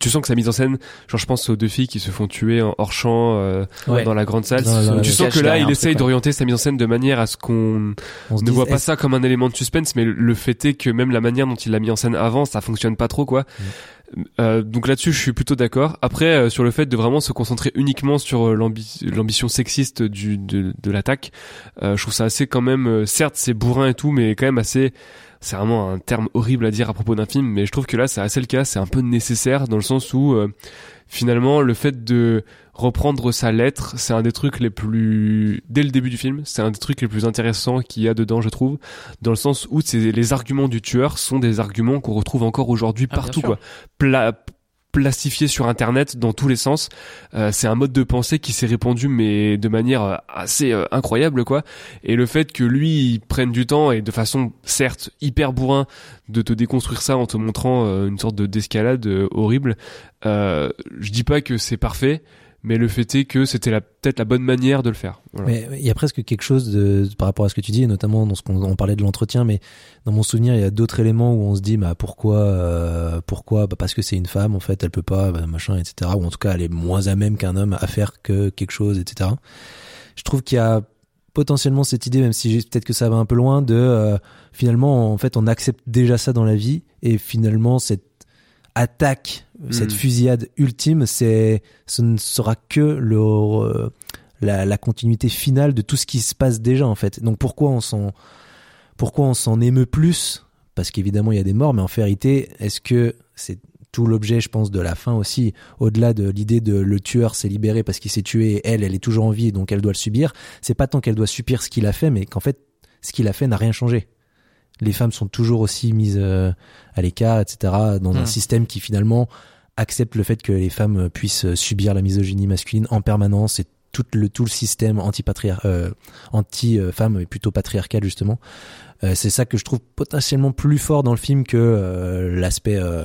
tu sens que sa mise en scène, genre je pense aux deux filles qui se font tuer en hors champ euh, Ouais. dans la grande salle. Tu se sens que là, il essaye d'orienter sa mise en scène de manière à ce qu'on ne voit pas ça comme un élément de suspense, mais le fait est que même la manière dont il l'a mis en scène avant, ça fonctionne pas trop, quoi. Euh, donc là-dessus, je suis plutôt d'accord. Après, euh, sur le fait de vraiment se concentrer uniquement sur euh, l'ambi- l'ambition sexiste du, de, de l'attaque, euh, je trouve ça assez quand même. euh, certes, c'est bourrin et tout, mais quand même assez. C'est vraiment un terme horrible à dire à propos d'un film, mais je trouve que là, c'est assez le cas. C'est un peu nécessaire dans le sens où euh, finalement, le fait de reprendre sa lettre, c'est un des trucs les plus dès le début du film, c'est un des trucs les plus intéressants qu'il y a dedans, je trouve, dans le sens où les arguments du tueur sont des arguments qu'on retrouve encore aujourd'hui Ah, partout, quoi. Pla plastifié sur internet dans tous les sens. Euh, c'est un mode de pensée qui s'est répandu mais de manière euh, assez euh, incroyable quoi. Et le fait que lui prenne du temps et de façon certes hyper bourrin de te déconstruire ça en te montrant une sorte de d'escalade horrible je dis pas que c'est parfait mais le fait est que c'était peut-être la bonne manière de le faire. Mais il y a presque quelque chose par rapport à ce que tu dis, notamment dans ce qu'on on parlait de l'entretien, mais dans mon souvenir, il y a d'autres éléments où on se dit, pourquoi, euh, pourquoi, bah, parce que c'est une femme, en fait, elle peut pas, bah, machin, etc. Ou en tout cas, elle est moins à même qu'un homme à faire que quelque chose, etc. Je trouve qu'il y a potentiellement cette idée, même si peut-être que ça va un peu loin, de euh, finalement, en fait, on accepte déjà ça dans la vie, et finalement, cette attaque, cette Mm. fusillade ultime, c'est, ce ne sera que le, euh, la, la continuité finale de tout ce qui se passe déjà en fait. Donc pourquoi on s'en pourquoi on s'en émeut plus? Parce qu'évidemment il y a des morts, mais en vérité, est-ce que c'est tout l'objet, je pense, de la fin aussi, au-delà de l'idée de le tueur s'est libéré parce qu'il s'est tué, et elle, elle est toujours en vie, donc elle doit le subir. C'est pas tant qu'elle doit subir ce qu'il a fait, mais qu'en fait, ce qu'il a fait n'a rien changé. Les femmes sont toujours aussi mises euh, à l'écart, etc., dans un Hmm. système qui finalement accepte le fait que les femmes puissent subir la misogynie masculine en permanence et tout le tout le système anti euh, anti femme et plutôt patriarcal justement. Euh, c'est ça que je trouve potentiellement plus fort dans le film que euh, l'aspect euh,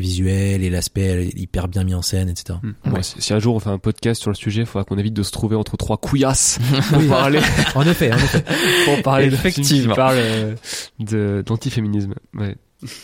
visuel et l'aspect hyper bien mis en scène, etc. Hmm. Ouais, si si un jour on fait un podcast sur le sujet, il faudra qu'on évite de se trouver entre trois couillasses <laughs> pour parler, En effet, en effet. <laughs> pour parler de film qui Effectivement. parle euh, de d'antiféminisme. Ouais.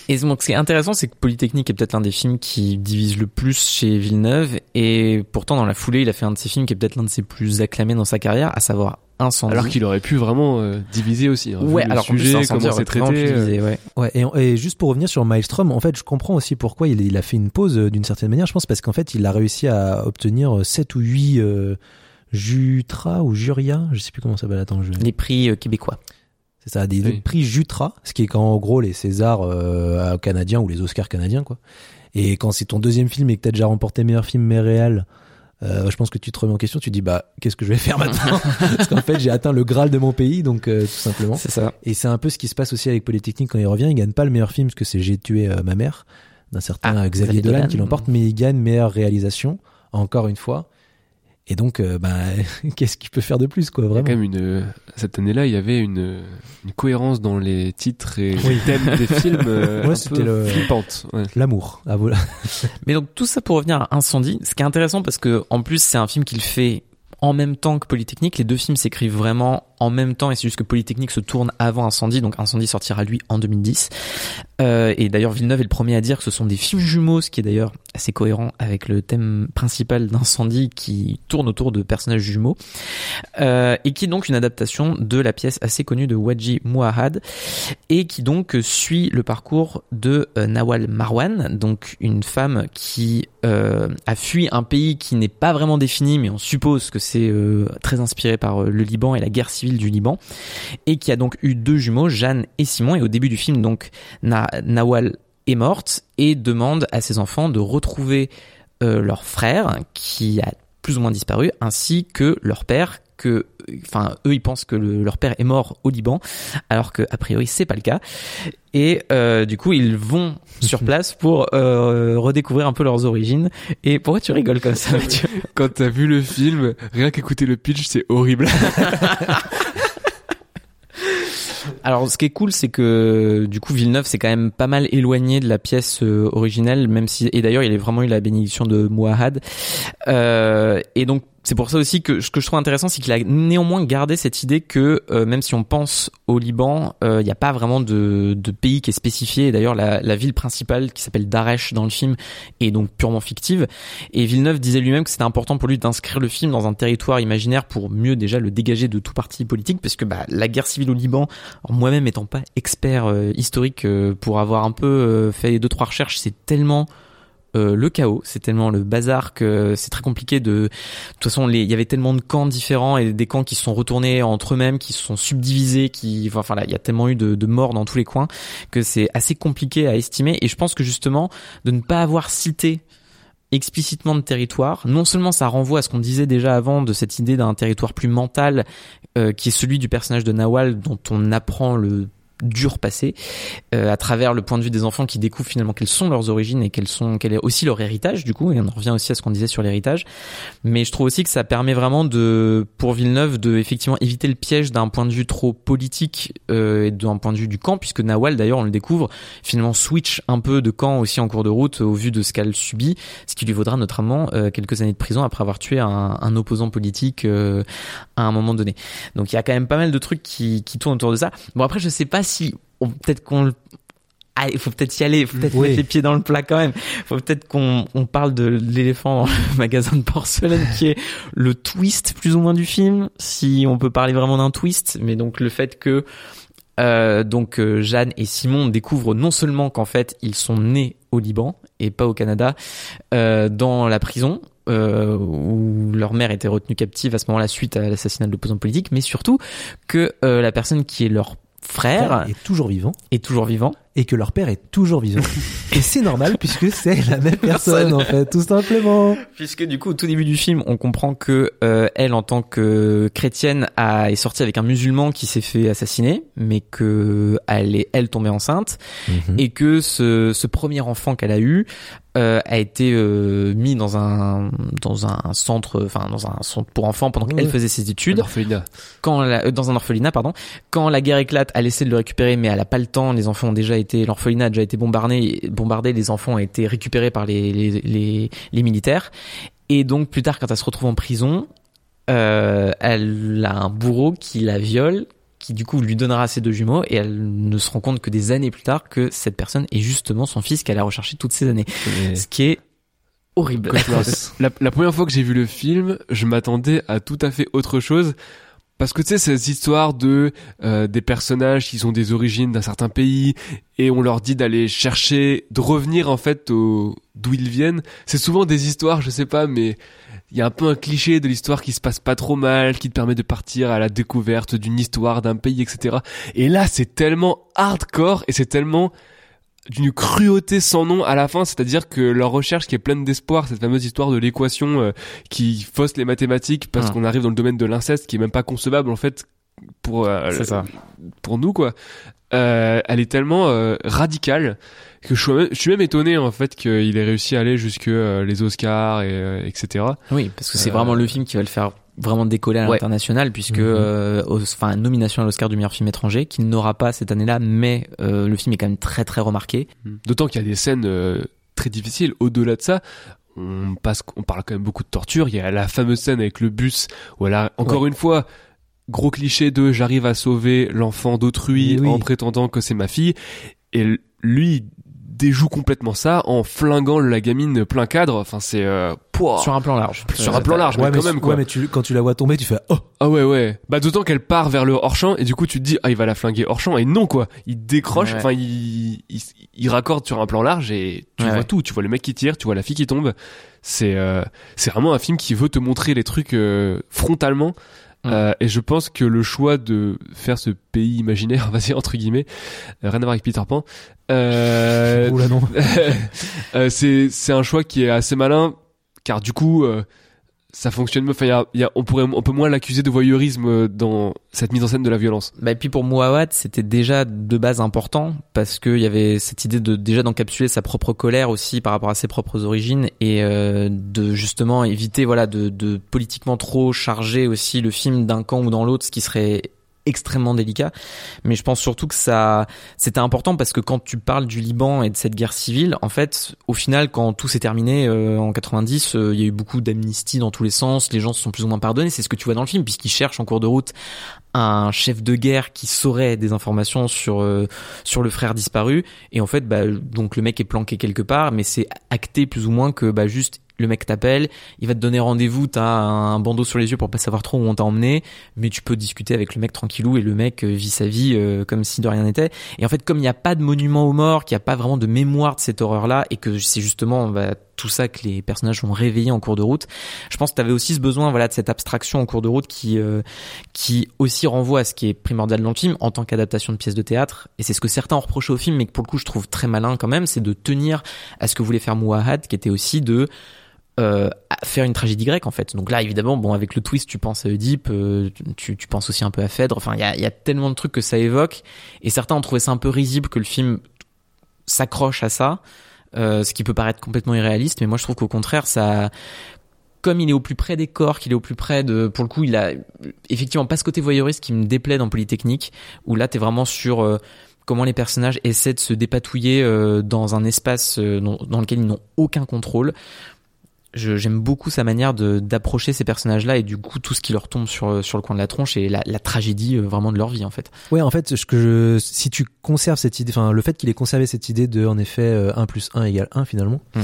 Et donc, ce qui est intéressant, c'est que Polytechnique est peut-être l'un des films qui divise le plus chez Villeneuve, et pourtant dans la foulée, il a fait un de ses films qui est peut-être l'un de ses plus acclamés dans sa carrière, à savoir Incendie. Alors qu'il aurait pu vraiment euh, diviser aussi. hein, ouais, le alors plus, sujet, comment c'est traité. euh, diviser, ouais. Ouais, et, et juste pour revenir sur Maelstrom, en fait, je comprends aussi pourquoi il, il a fait une pause euh, d'une certaine manière. Je pense parce qu'en fait, il a réussi à obtenir 7 ou 8 euh, Jutra ou Juria, je sais plus comment ça s'appelle. Attends, je... Les prix euh, québécois. C'est ça, des Oui. prix Jutra, ce qui est quand en gros les Césars euh, canadiens ou les Oscars canadiens, quoi. Et quand c'est ton deuxième film et que t'as déjà remporté meilleur film mais réel, euh, je pense que tu te remets en question, tu dis bah qu'est-ce que je vais faire maintenant <laughs> Parce qu'en fait j'ai atteint le graal de mon pays, donc euh, tout simplement. C'est ça. Et c'est un peu ce qui se passe aussi avec Polytechnique quand il revient. Il gagne pas le meilleur film parce que c'est J'ai tué euh, ma mère d'un certain Ah, Xavier Xavier Dolan, Dolan. qui l'emporte, mais il gagne meilleure réalisation encore une fois. Et donc, euh, bah, <laughs> qu'est-ce qu'il peut faire de plus, quoi, Il y a vraiment quand même une euh, cette année-là, il y avait une une cohérence dans les titres et les thèmes des <laughs> films euh, Ouais, un c'était peu le- flippante. Ouais. L'amour. Ah, voilà. <laughs> Mais donc tout ça pour revenir à Incendie, ce qui est intéressant parce que en plus c'est un film qu'il fait en même temps que Polytechnique. Les deux films s'écrivent vraiment en même temps et c'est juste que Polytechnique se tourne avant Incendie, donc Incendie sortira lui en 2010. Euh, et d'ailleurs Villeneuve est le premier à dire que ce sont des films jumeaux, ce qui est d'ailleurs assez cohérent avec le thème principal d'Incendie qui tourne autour de personnages jumeaux euh, et qui est donc une adaptation de la pièce assez connue de Waji Mouahad et qui donc suit le parcours de euh, Nawal Marwan, donc une femme qui euh, a fui un pays qui n'est pas vraiment défini, mais on suppose que c'est très inspiré par le Liban et la guerre civile du Liban, et qui a donc eu deux jumeaux, Jeanne et Simon, et au début du film, donc Na- Nawal est morte et demande à ses enfants de retrouver euh, leur frère qui a plus ou moins disparu, ainsi que leur père que enfin eux ils pensent que le- leur père est mort au Liban alors que a priori c'est pas le cas. Et euh, du coup ils vont sur <laughs> place pour euh, redécouvrir un peu leurs origines. Et pourquoi tu rigoles comme ça <laughs> Mathieu? Quand t'as vu le film, rien qu'écouter le pitch, c'est horrible. <laughs> Alors, ce qui est cool, c'est que du coup, Villeneuve s'est quand même pas mal éloigné de la pièce euh, originelle, même si et d'ailleurs, il a vraiment eu la bénédiction de Mouahad. Euh, et donc, c'est pour ça aussi que ce que je trouve intéressant, c'est qu'il a néanmoins gardé cette idée que euh, même si on pense au Liban, euh, il n'y a pas vraiment de, pays qui est spécifié. D'ailleurs, la, ville principale qui s'appelle Daresh dans le film est donc purement fictive. Et Villeneuve disait lui-même que c'était important pour lui d'inscrire le film dans un territoire imaginaire pour mieux déjà le dégager de tout parti politique, parce que bah, la guerre civile au Liban, moi-même étant pas expert euh, historique pour avoir un peu fait deux trois recherches, c'est tellement euh, le chaos, c'est tellement le bazar que c'est très compliqué de. De toute façon, il y avait tellement de camps différents et des camps qui sont retournés entre eux-mêmes, qui se sont subdivisés, qui, enfin là, il y a tellement eu de, de morts dans tous les coins que c'est assez compliqué à estimer. Et je pense que justement, de ne pas avoir cité explicitement de territoire, non seulement ça renvoie à ce qu'on disait déjà avant de cette idée d'un territoire plus mental euh, qui est celui du personnage de Nawal dont on apprend le dur passé euh, à travers le point de vue des enfants qui découvrent finalement quelles sont leurs origines et quelles sont quel est aussi leur héritage du coup et on en revient aussi à ce qu'on disait sur l'héritage. Mais je trouve aussi que ça permet vraiment de pour Villeneuve de effectivement éviter le piège d'un point de vue trop politique euh, et d'un point de vue du camp puisque Nawal d'ailleurs on le découvre finalement switch un peu de camp aussi en cours de route au vu de ce qu'elle subit ce qui lui vaudra notamment euh, quelques années de prison après avoir tué un, un opposant politique euh, à un moment donné. Donc il y a quand même pas mal de trucs qui, qui tournent autour de ça. Bon après je sais pas si on- peut-être qu'on ah, il faut peut-être y aller, faut peut-être Oui. mettre les pieds dans le plat quand même. Faut peut-être qu'on on parle de l'éléphant dans le <laughs> magasin de porcelaine qui est le twist plus ou moins du film, si on peut parler vraiment d'un twist, mais donc le fait que euh, donc euh, Jeanne et Simon découvrent non seulement qu'en fait ils sont nés au Liban et pas au Canada, euh, dans la prison où leur mère était retenue captive à ce moment-là suite à l'assassinat de l'opposant politique, mais surtout que la personne qui est leur frère est toujours vivant est toujours vivant. Et que leur père est toujours vivant. <laughs> et c'est normal puisque c'est la même personne en fait, tout simplement. Puisque du coup, au tout début du film, on comprend que euh, elle, en tant que chrétienne, a, est sortie avec un musulman qui s'est fait assassiner, mais que elle est elle tombée enceinte Mhm. et que ce, ce premier enfant qu'elle a eu euh, a été euh, mis dans un dans un centre, enfin dans un centre pour enfants pendant qu'elle faisait ses études. Un orphelinat. Quand la- euh, dans un orphelinat, pardon. Quand la guerre éclate, elle essaie de le récupérer, mais elle a pas le temps. Les enfants ont déjà été, l'orphelinat a déjà été bombardé, bombardé. Les enfants ont été récupérés par les les, les, les militaires. Et donc plus tard, quand elle se retrouve en prison, euh, elle a un bourreau qui la viole, qui du coup lui donnera ses deux jumeaux, et elle ne se rend compte que des années plus tard que cette personne est justement son fils qu'elle a recherché toutes ces années. Et- Ce qui est horrible. la, la première fois que j'ai vu le film, je m'attendais à tout à fait autre chose. Parce que tu sais, ces histoires de euh, des personnages qui ont des origines d'un certain pays et on leur dit d'aller chercher, de revenir en fait au d'où ils viennent. C'est souvent des histoires, je sais pas, mais il y a un peu un cliché de l'histoire qui se passe pas trop mal, qui te permet de partir à la découverte d'une histoire, d'un pays, etc. Et là, c'est tellement hardcore et c'est tellement d'une cruauté sans nom à la fin, c'est-à-dire que leur recherche qui est pleine d'espoir, cette fameuse histoire de l'équation euh, qui fausse les mathématiques parce Ah. qu'on arrive dans le domaine de l'inceste qui est même pas concevable en fait pour euh, ça. pour nous quoi. Euh, elle est tellement euh, radicale que je suis, même, je suis même étonné en fait qu'il ait réussi à aller jusque euh, les Oscars et euh, etc. Oui, parce que c'est vraiment le film qui va le faire vraiment décoller à Ouais. l'international puisque Mhm. euh, enfin nomination à l'Oscar du meilleur film étranger qu'il n'aura pas cette année-là mais euh, le film est quand même très très remarqué D'autant qu'il y a des scènes euh, très difficiles. Au-delà de ça, on passe, on parle quand même beaucoup de torture. Il y a la fameuse scène avec le bus où elle a, encore une fois, gros cliché de j'arrive à sauver l'enfant d'autrui oui. en prétendant que c'est ma fille. Et lui déjoue complètement ça en flinguant la gamine plein cadre. Enfin, c'est euh, sur un plan large Sur un plan large, Ouais, mais mais, quand même quoi. ouais, mais tu, quand tu la vois tomber, tu fais oh Ah ouais ouais. Bah d'autant qu'elle part vers le hors champ et du coup tu te dis ah il va la flinguer hors champ et non quoi. Il décroche, Ouais. enfin il, il il raccorde sur un plan large et tu Ouais, vois tout. Tu vois le mec qui tire, tu vois la fille qui tombe. C'est euh, c'est vraiment un film qui veut te montrer les trucs euh, frontalement. Euh, et je pense que le choix de faire ce pays imaginaire, <laughs> on va dire entre guillemets, euh, rien à voir avec Peter Pan, euh, Oula non. <laughs> euh, c'est c'est un choix qui est assez malin car du coup euh, ça fonctionne enfin il y a, il y a- on pourrait on peut moins l'accuser de voyeurisme euh, dans cette mise en scène de la violence Bah, et puis pour Mouawad, c'était déjà de base important parce qu'il y avait cette idée de déjà d'encapsuler sa propre colère aussi par rapport à ses propres origines et euh, de justement éviter voilà de, de politiquement trop charger aussi le film d'un camp ou dans l'autre, ce qui serait extrêmement délicat. Mais je pense surtout que ça c'était important parce que quand tu parles du Liban et de cette guerre civile, en fait, au final, quand tout s'est terminé euh, en 90, euh, il y a eu beaucoup d'amnistie dans tous les sens. Les gens se sont plus ou moins pardonnés. C'est ce que tu vois dans le film puisqu'ils cherchent en cours de route un chef de guerre qui saurait des informations sur euh, sur le frère disparu et en fait bah donc le mec est planqué quelque part mais c'est acté plus ou moins que bah juste le mec t'appelle, il va te donner rendez-vous, t'as un bandeau sur les yeux pour pas savoir trop où on t'a emmené, mais tu peux discuter avec le mec tranquillou et le mec euh, vit sa vie euh, comme si de rien n'était. Et en fait, comme il n'y a pas de monument aux morts, qu'il n'y a pas vraiment de mémoire de cette horreur-là, et que c'est justement bah, tout ça que les personnages ont réveillé en cours de route, je pense que t'avais aussi ce besoin voilà de cette abstraction en cours de route qui euh, qui aussi renvoie à ce qui est primordial dans le film en tant qu'adaptation de pièce de théâtre. Et c'est ce que certains ont reproché au film, mais que pour le coup je trouve très malin quand même, c'est de tenir à ce que voulait faire Mouahad, qui était aussi de euh, à faire une tragédie grecque en fait. Donc là évidemment bon avec le twist tu penses à Oedipe, euh, tu, tu penses aussi un peu à Phèdre. Enfin il y a, y a tellement de trucs que ça évoque et certains ont trouvé ça un peu risible que le film s'accroche à ça, euh, ce qui peut paraître complètement irréaliste. Mais moi je trouve qu'au contraire ça comme il est au plus près des corps, qu'il est au plus près de, pour le coup, il a effectivement pas ce côté voyeuriste qui me déplaît dans Polytechnique, où là t'es vraiment sur euh, comment les personnages essaient de se dépatouiller euh, dans un espace euh, dans lequel ils n'ont aucun contrôle. Je- J'aime beaucoup sa manière de d'approcher ces personnages-là et du coup tout ce qui leur tombe sur sur le coin de la tronche et la, la tragédie euh, vraiment de leur vie en fait. Ouais, en fait, ce que je, si tu conserves cette idée, enfin, le fait qu'il ait conservé cette idée de, en effet, euh, 1 plus 1 égale 1 finalement, Mm.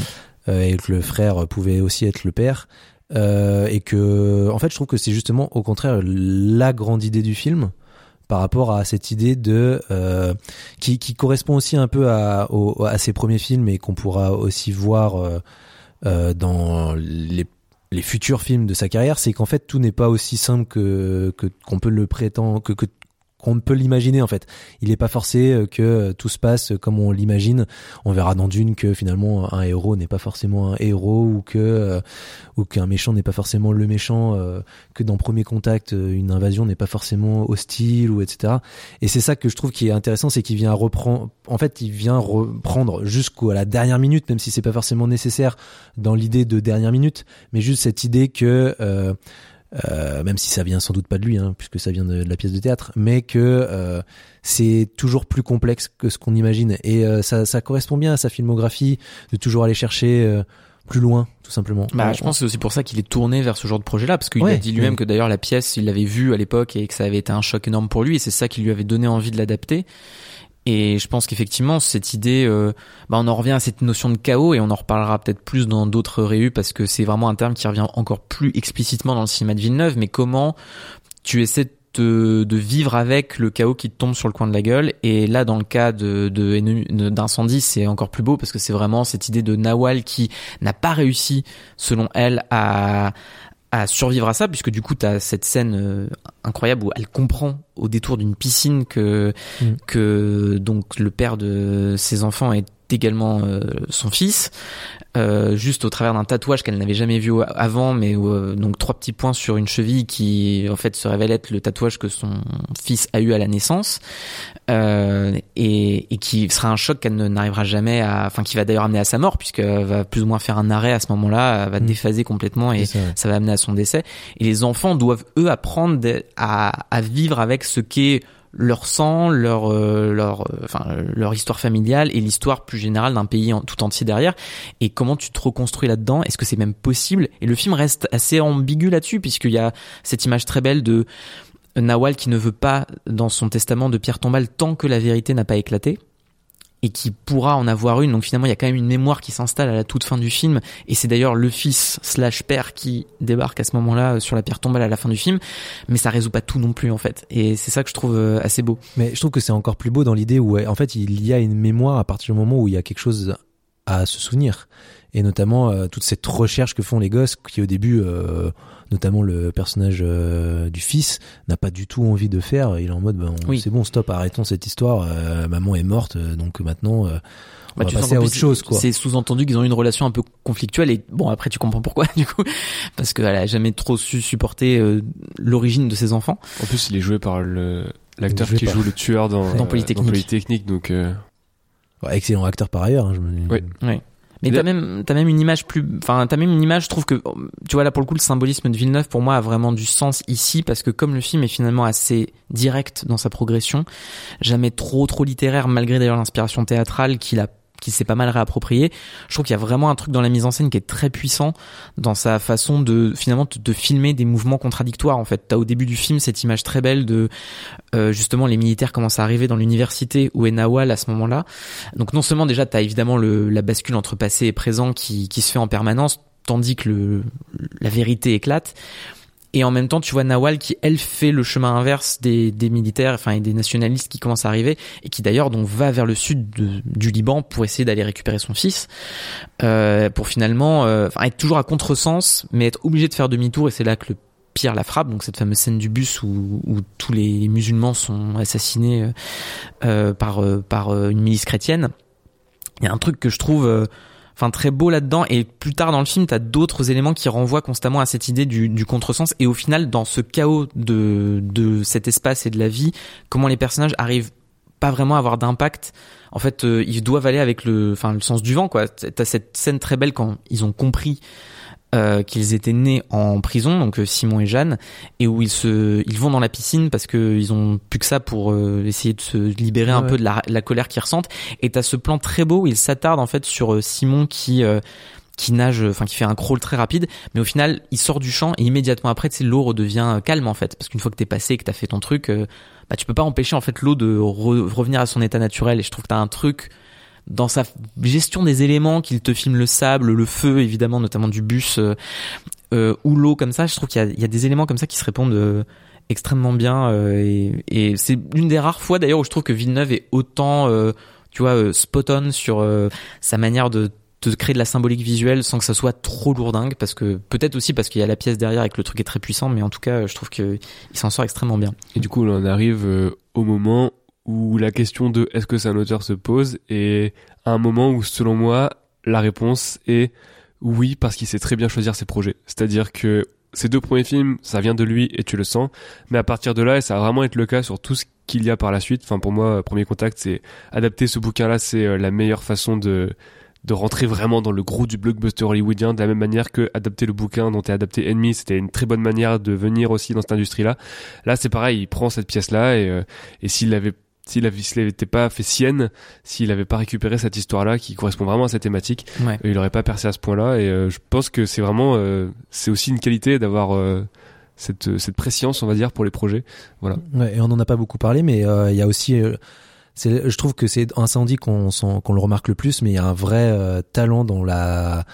euh, et que le frère pouvait aussi être le père, euh, et que, en fait, je trouve que c'est justement, au contraire, la grande idée du film par rapport à cette idée de euh, qui, qui correspond aussi un peu à, au- à ses premiers films et qu'on pourra aussi voir euh, dans les les futurs films de sa carrière, c'est qu'en fait tout n'est pas aussi simple que que qu'on peut le prétendre que que qu'on peut l'imaginer en fait. Il n'est pas forcé euh, que euh, tout se passe comme on l'imagine. On verra dans Dune que finalement un héros n'est pas forcément un héros ou que euh, ou qu'un méchant n'est pas forcément le méchant, que dans Premier Contact une invasion n'est pas forcément hostile ou etc. Et c'est ça que je trouve qui est intéressant, c'est qu'il vient reprendre. En fait, il vient reprendre jusqu'à la dernière minute, même si c'est pas forcément nécessaire dans l'idée de dernière minute, mais juste cette idée que même si ça vient sans doute pas de lui, hein, puisque ça vient de, la pièce de théâtre, mais que euh, c'est toujours plus complexe que ce qu'on imagine. Et euh, ça, ça, correspond bien à sa filmographie, de toujours aller chercher plus loin, tout simplement. Bah, je pense que c'est aussi pour ça qu'il est tourné vers ce genre de projet-là, parce qu'il a dit lui-même que d'ailleurs la pièce, il l'avait vue à l'époque et que ça avait été un choc énorme pour lui, et c'est ça qui lui avait donné envie de l'adapter. Et je pense qu'effectivement, cette idée, euh, bah on en revient à cette notion de chaos et on en reparlera peut-être plus dans d'autres réus parce que c'est vraiment un terme qui revient encore plus explicitement dans le cinéma de Villeneuve. Mais comment tu essaies de, de vivre avec le chaos qui te tombe sur le coin de la gueule? Et là dans le cas de d'incendie c'est encore plus beau parce que c'est vraiment cette idée de Nawal qui n'a pas réussi selon elle à à survivre à ça puisque du coup tu as cette scène euh, incroyable où elle comprend au détour d'une piscine que mm. que donc le père de ses enfants est également euh, son fils, euh, juste au travers d'un tatouage qu'elle n'avait jamais vu avant, mais euh, donc trois petits points sur une cheville qui en fait se révèle être le tatouage que son fils a eu à la naissance et, et, qui sera un choc qu'elle n'arrivera jamais à, enfin qui va d'ailleurs amener à sa mort puisqu'elle va plus ou moins faire un arrêt à ce moment-là, va mm. déphaser complètement et ça. va amener à son décès. Et les enfants doivent eux apprendre à, à vivre avec ce qu'est leur sang, leur euh, leur euh, enfin leur histoire familiale et l'histoire plus générale d'un pays en, tout entier derrière. Et comment tu te reconstruis là-dedans? Est-ce que c'est même possible? Et le film reste assez ambigu là-dessus puisqu'il y a cette image très belle de Nawal qui ne veut pas dans son testament de Pierre Tombal tant que la vérité n'a pas éclaté et qui pourra en avoir une. Donc finalement, il y a quand même une mémoire qui s'installe à la toute fin du film, et c'est d'ailleurs le fils slash père qui débarque à ce moment-là euh, sur la pierre tombale à la fin du film, mais ça résout pas tout non plus en fait. Et c'est ça que je trouve euh, assez beau. Mais je trouve que c'est encore plus beau dans l'idée où en fait il y a une mémoire à partir du moment où il y a quelque chose à se souvenir, et notamment euh, toute cette recherche que font les gosses qui au début notamment le personnage euh, du fils, n'a pas du tout envie de faire. Il est en mode, ben, c'est bon, stop, arrêtons cette histoire. Euh, maman est morte, donc maintenant. Euh, on bah, va passer à autre chose, quoi. C'est sous-entendu qu'ils ont une relation un peu conflictuelle et bon après tu comprends pourquoi <laughs> du coup parce qu'elle a jamais trop su supporter l'origine de ses enfants. En plus il est joué par le l'acteur qui joue le tueur dans, dans Polytechnique. Polytechnique donc excellent acteur par ailleurs. Hein, je me... Oui. oui. Mais t'as même t'as même une image plus, enfin t'as même une image. Je trouve que tu vois là pour le coup le symbolisme de Villeneuve pour moi a vraiment du sens ici parce que comme le film est finalement assez direct dans sa progression, jamais trop trop littéraire malgré d'ailleurs l'inspiration théâtrale qu'il a qui s'est pas mal réapproprié. Je trouve qu'il y a vraiment un truc dans la mise en scène qui est très puissant dans sa façon de finalement de, filmer des mouvements contradictoires. En fait, t'as au début du film cette image très belle de euh, justement les militaires commencent à arriver dans l'université où est Nawal à ce moment-là. Donc non seulement déjà t'as évidemment le, la bascule entre passé et présent qui, qui se fait en permanence, tandis que le, la vérité éclate. Et en même temps, tu vois Nawal qui, elle, fait le chemin inverse des, des militaires, enfin, et des nationalistes qui commencent à arriver, et qui d'ailleurs donc va vers le sud du Liban pour essayer d'aller récupérer son fils, euh, pour finalement euh, être toujours à contresens, mais être obligé de faire demi-tour, et c'est là que le pire la frappe, donc cette fameuse scène du bus où, où tous les musulmans sont assassinés euh, euh par, euh, par une milice chrétienne. Il y a un truc que je trouve enfin très beau là-dedans. Et plus tard dans le film t'as d'autres éléments qui renvoient constamment à cette idée du, du contresens. Et au final dans ce chaos de de cet espace et de la vie comment les personnages arrivent pas vraiment à avoir d'impact. En fait euh, ils doivent aller avec le enfin le sens du vent quoi. T'as cette scène très belle quand ils ont compris euh, qu'ils étaient nés en prison, donc euh, Simon et Jeanne, et où ils se, ils vont dans la piscine parce que ils ont plus que ça pour euh, essayer de se libérer un peu de la, la colère qu'ils ressentent. Et t'as ce plan très beau où ils s'attardent en fait sur Simon qui qui nage, enfin qui fait un crawl très rapide, mais au final il sort du champ et immédiatement après, tu sais, l'eau redevient calme en fait, parce qu'une fois que t'es passé, que t'as fait ton truc, bah tu peux pas empêcher en fait l'eau de revenir à son état naturel. Et je trouve que t'as un truc dans sa gestion des éléments, qu'il te filme le sable, le feu, évidemment, notamment du bus, euh, euh ou l'eau comme ça. Je trouve qu'il y, y a, des éléments comme ça qui se répondent euh, extrêmement bien. Euh, et, et c'est l'une des rares fois d'ailleurs où je trouve que Villeneuve est autant, tu vois, spot on sur sa manière de te créer de la symbolique visuelle sans que ça soit trop lourdingue parce que peut-être aussi parce qu'il y a la pièce derrière et que le truc est très puissant mais en tout cas je trouve que il s'en sort extrêmement bien Et du coup, on en arrive euh, au moment où la question de est-ce que c'est un auteur se pose et à un moment où, selon moi, la réponse est oui parce qu'il sait très bien choisir ses projets. C'est-à-dire que ces deux premiers films, ça vient de lui et tu le sens. Mais à partir de là, et ça va vraiment être le cas sur tout ce qu'il y a par la suite. Enfin, pour moi, Premier Contact, c'est adapter ce bouquin-là, c'est euh, la meilleure façon de de rentrer vraiment dans le gros du blockbuster hollywoodien de la même manière que adapter le bouquin dont est adapté Enemy c'était une très bonne manière de venir aussi dans cette industrie là là c'est pareil il prend cette pièce là et, euh, et s'il avait s'il avait s'il avait pas fait sienne s'il avait pas récupéré cette histoire là qui correspond vraiment à cette thématique ouais. il aurait pas percé à ce point là et euh, je pense que c'est vraiment euh, c'est aussi une qualité d'avoir euh, cette cette préscience on va dire pour les projets. Voilà. Ouais, et on en a pas beaucoup parlé, mais euh, il y a aussi, euh, je trouve que c'est Incendie qu'on le remarque le plus, mais il y a un vrai talent dans la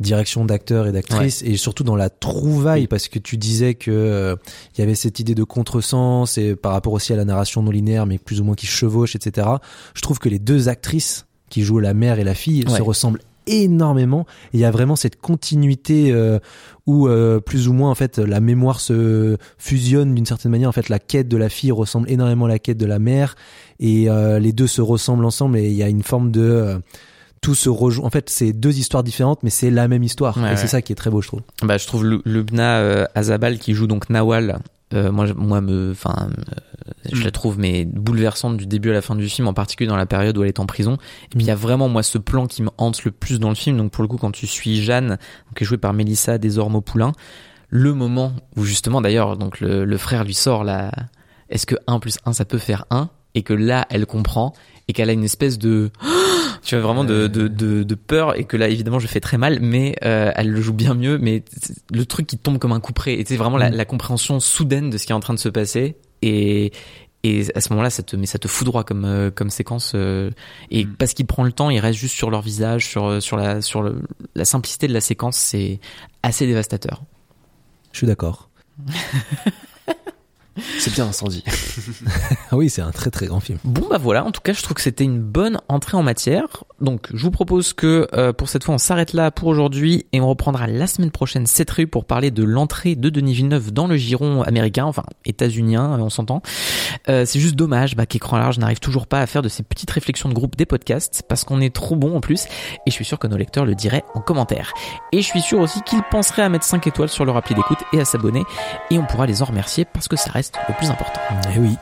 direction d'acteurs et d'actrices et surtout dans la trouvaille Oui. parce que tu disais que euh, il y avait cette idée de contresens et par rapport aussi à la narration non linéaire mais plus ou moins qui chevauche etc je trouve que les deux actrices qui jouent la mère et la fille Ouais. se ressemblent énormément. Et il y a vraiment cette continuité euh, où euh, plus ou moins en fait la mémoire se fusionne d'une certaine manière. En fait la quête de la fille ressemble énormément à la quête de la mère. Et euh, les deux se ressemblent ensemble et il y a une forme de euh, tout se rejoint. En fait c'est deux histoires différentes mais c'est la même histoire. Ouais, et c'est ça qui est très beau je trouve. Bah je trouve Lu- Lubna euh, Azabal qui joue donc Nawal euh, moi je- moi me enfin euh, je Mm. la trouve mais bouleversante du début à la fin du film en particulier dans la période où elle est en prison. Et puis il y a vraiment moi ce plan qui me hante le plus dans le film. Donc pour le coup quand tu suis Jeanne qui est jouée par Mélissa Desormeaux-Poulain le moment où justement d'ailleurs donc le, le frère lui sort la est-ce que 1 plus 1 ça peut faire 1 et que là elle comprend et qu'elle a une espèce de tu vois vraiment de, de, de, de peur et que là évidemment je fais très mal mais euh, elle le joue bien mieux mais le truc qui tombe comme un coup près et c'est vraiment la, Mm. la compréhension soudaine de ce qui est en train de se passer et et à ce moment-là ça te mais ça te foudroie comme euh, comme séquence euh, et Mm. parce qu'il prend le temps il reste juste sur leur visage sur euh, sur la sur le- la simplicité de la séquence c'est assez dévastateur je suis d'accord <laughs> c'est bien incendie <laughs> oui c'est un très très grand film Bon bah voilà, en tout cas je trouve que c'était une bonne entrée en matière. Donc je vous propose que euh, pour cette fois on s'arrête là pour aujourd'hui et on reprendra la semaine prochaine cette rue pour parler de l'entrée de Denis Villeneuve dans le giron américain, enfin états-unien, euh, on s'entend. Euh, c'est juste dommage bah, qu'Écran Large n'arrive toujours pas à faire de ces petites réflexions de groupe des podcasts parce qu'on est trop bon en plus et je suis sûr que nos lecteurs le diraient en commentaire. Et je suis sûr aussi qu'ils penseraient à mettre 5 étoiles sur leur appli d'écoute et à s'abonner et on pourra les en remercier parce que ça reste le plus important. et Eh oui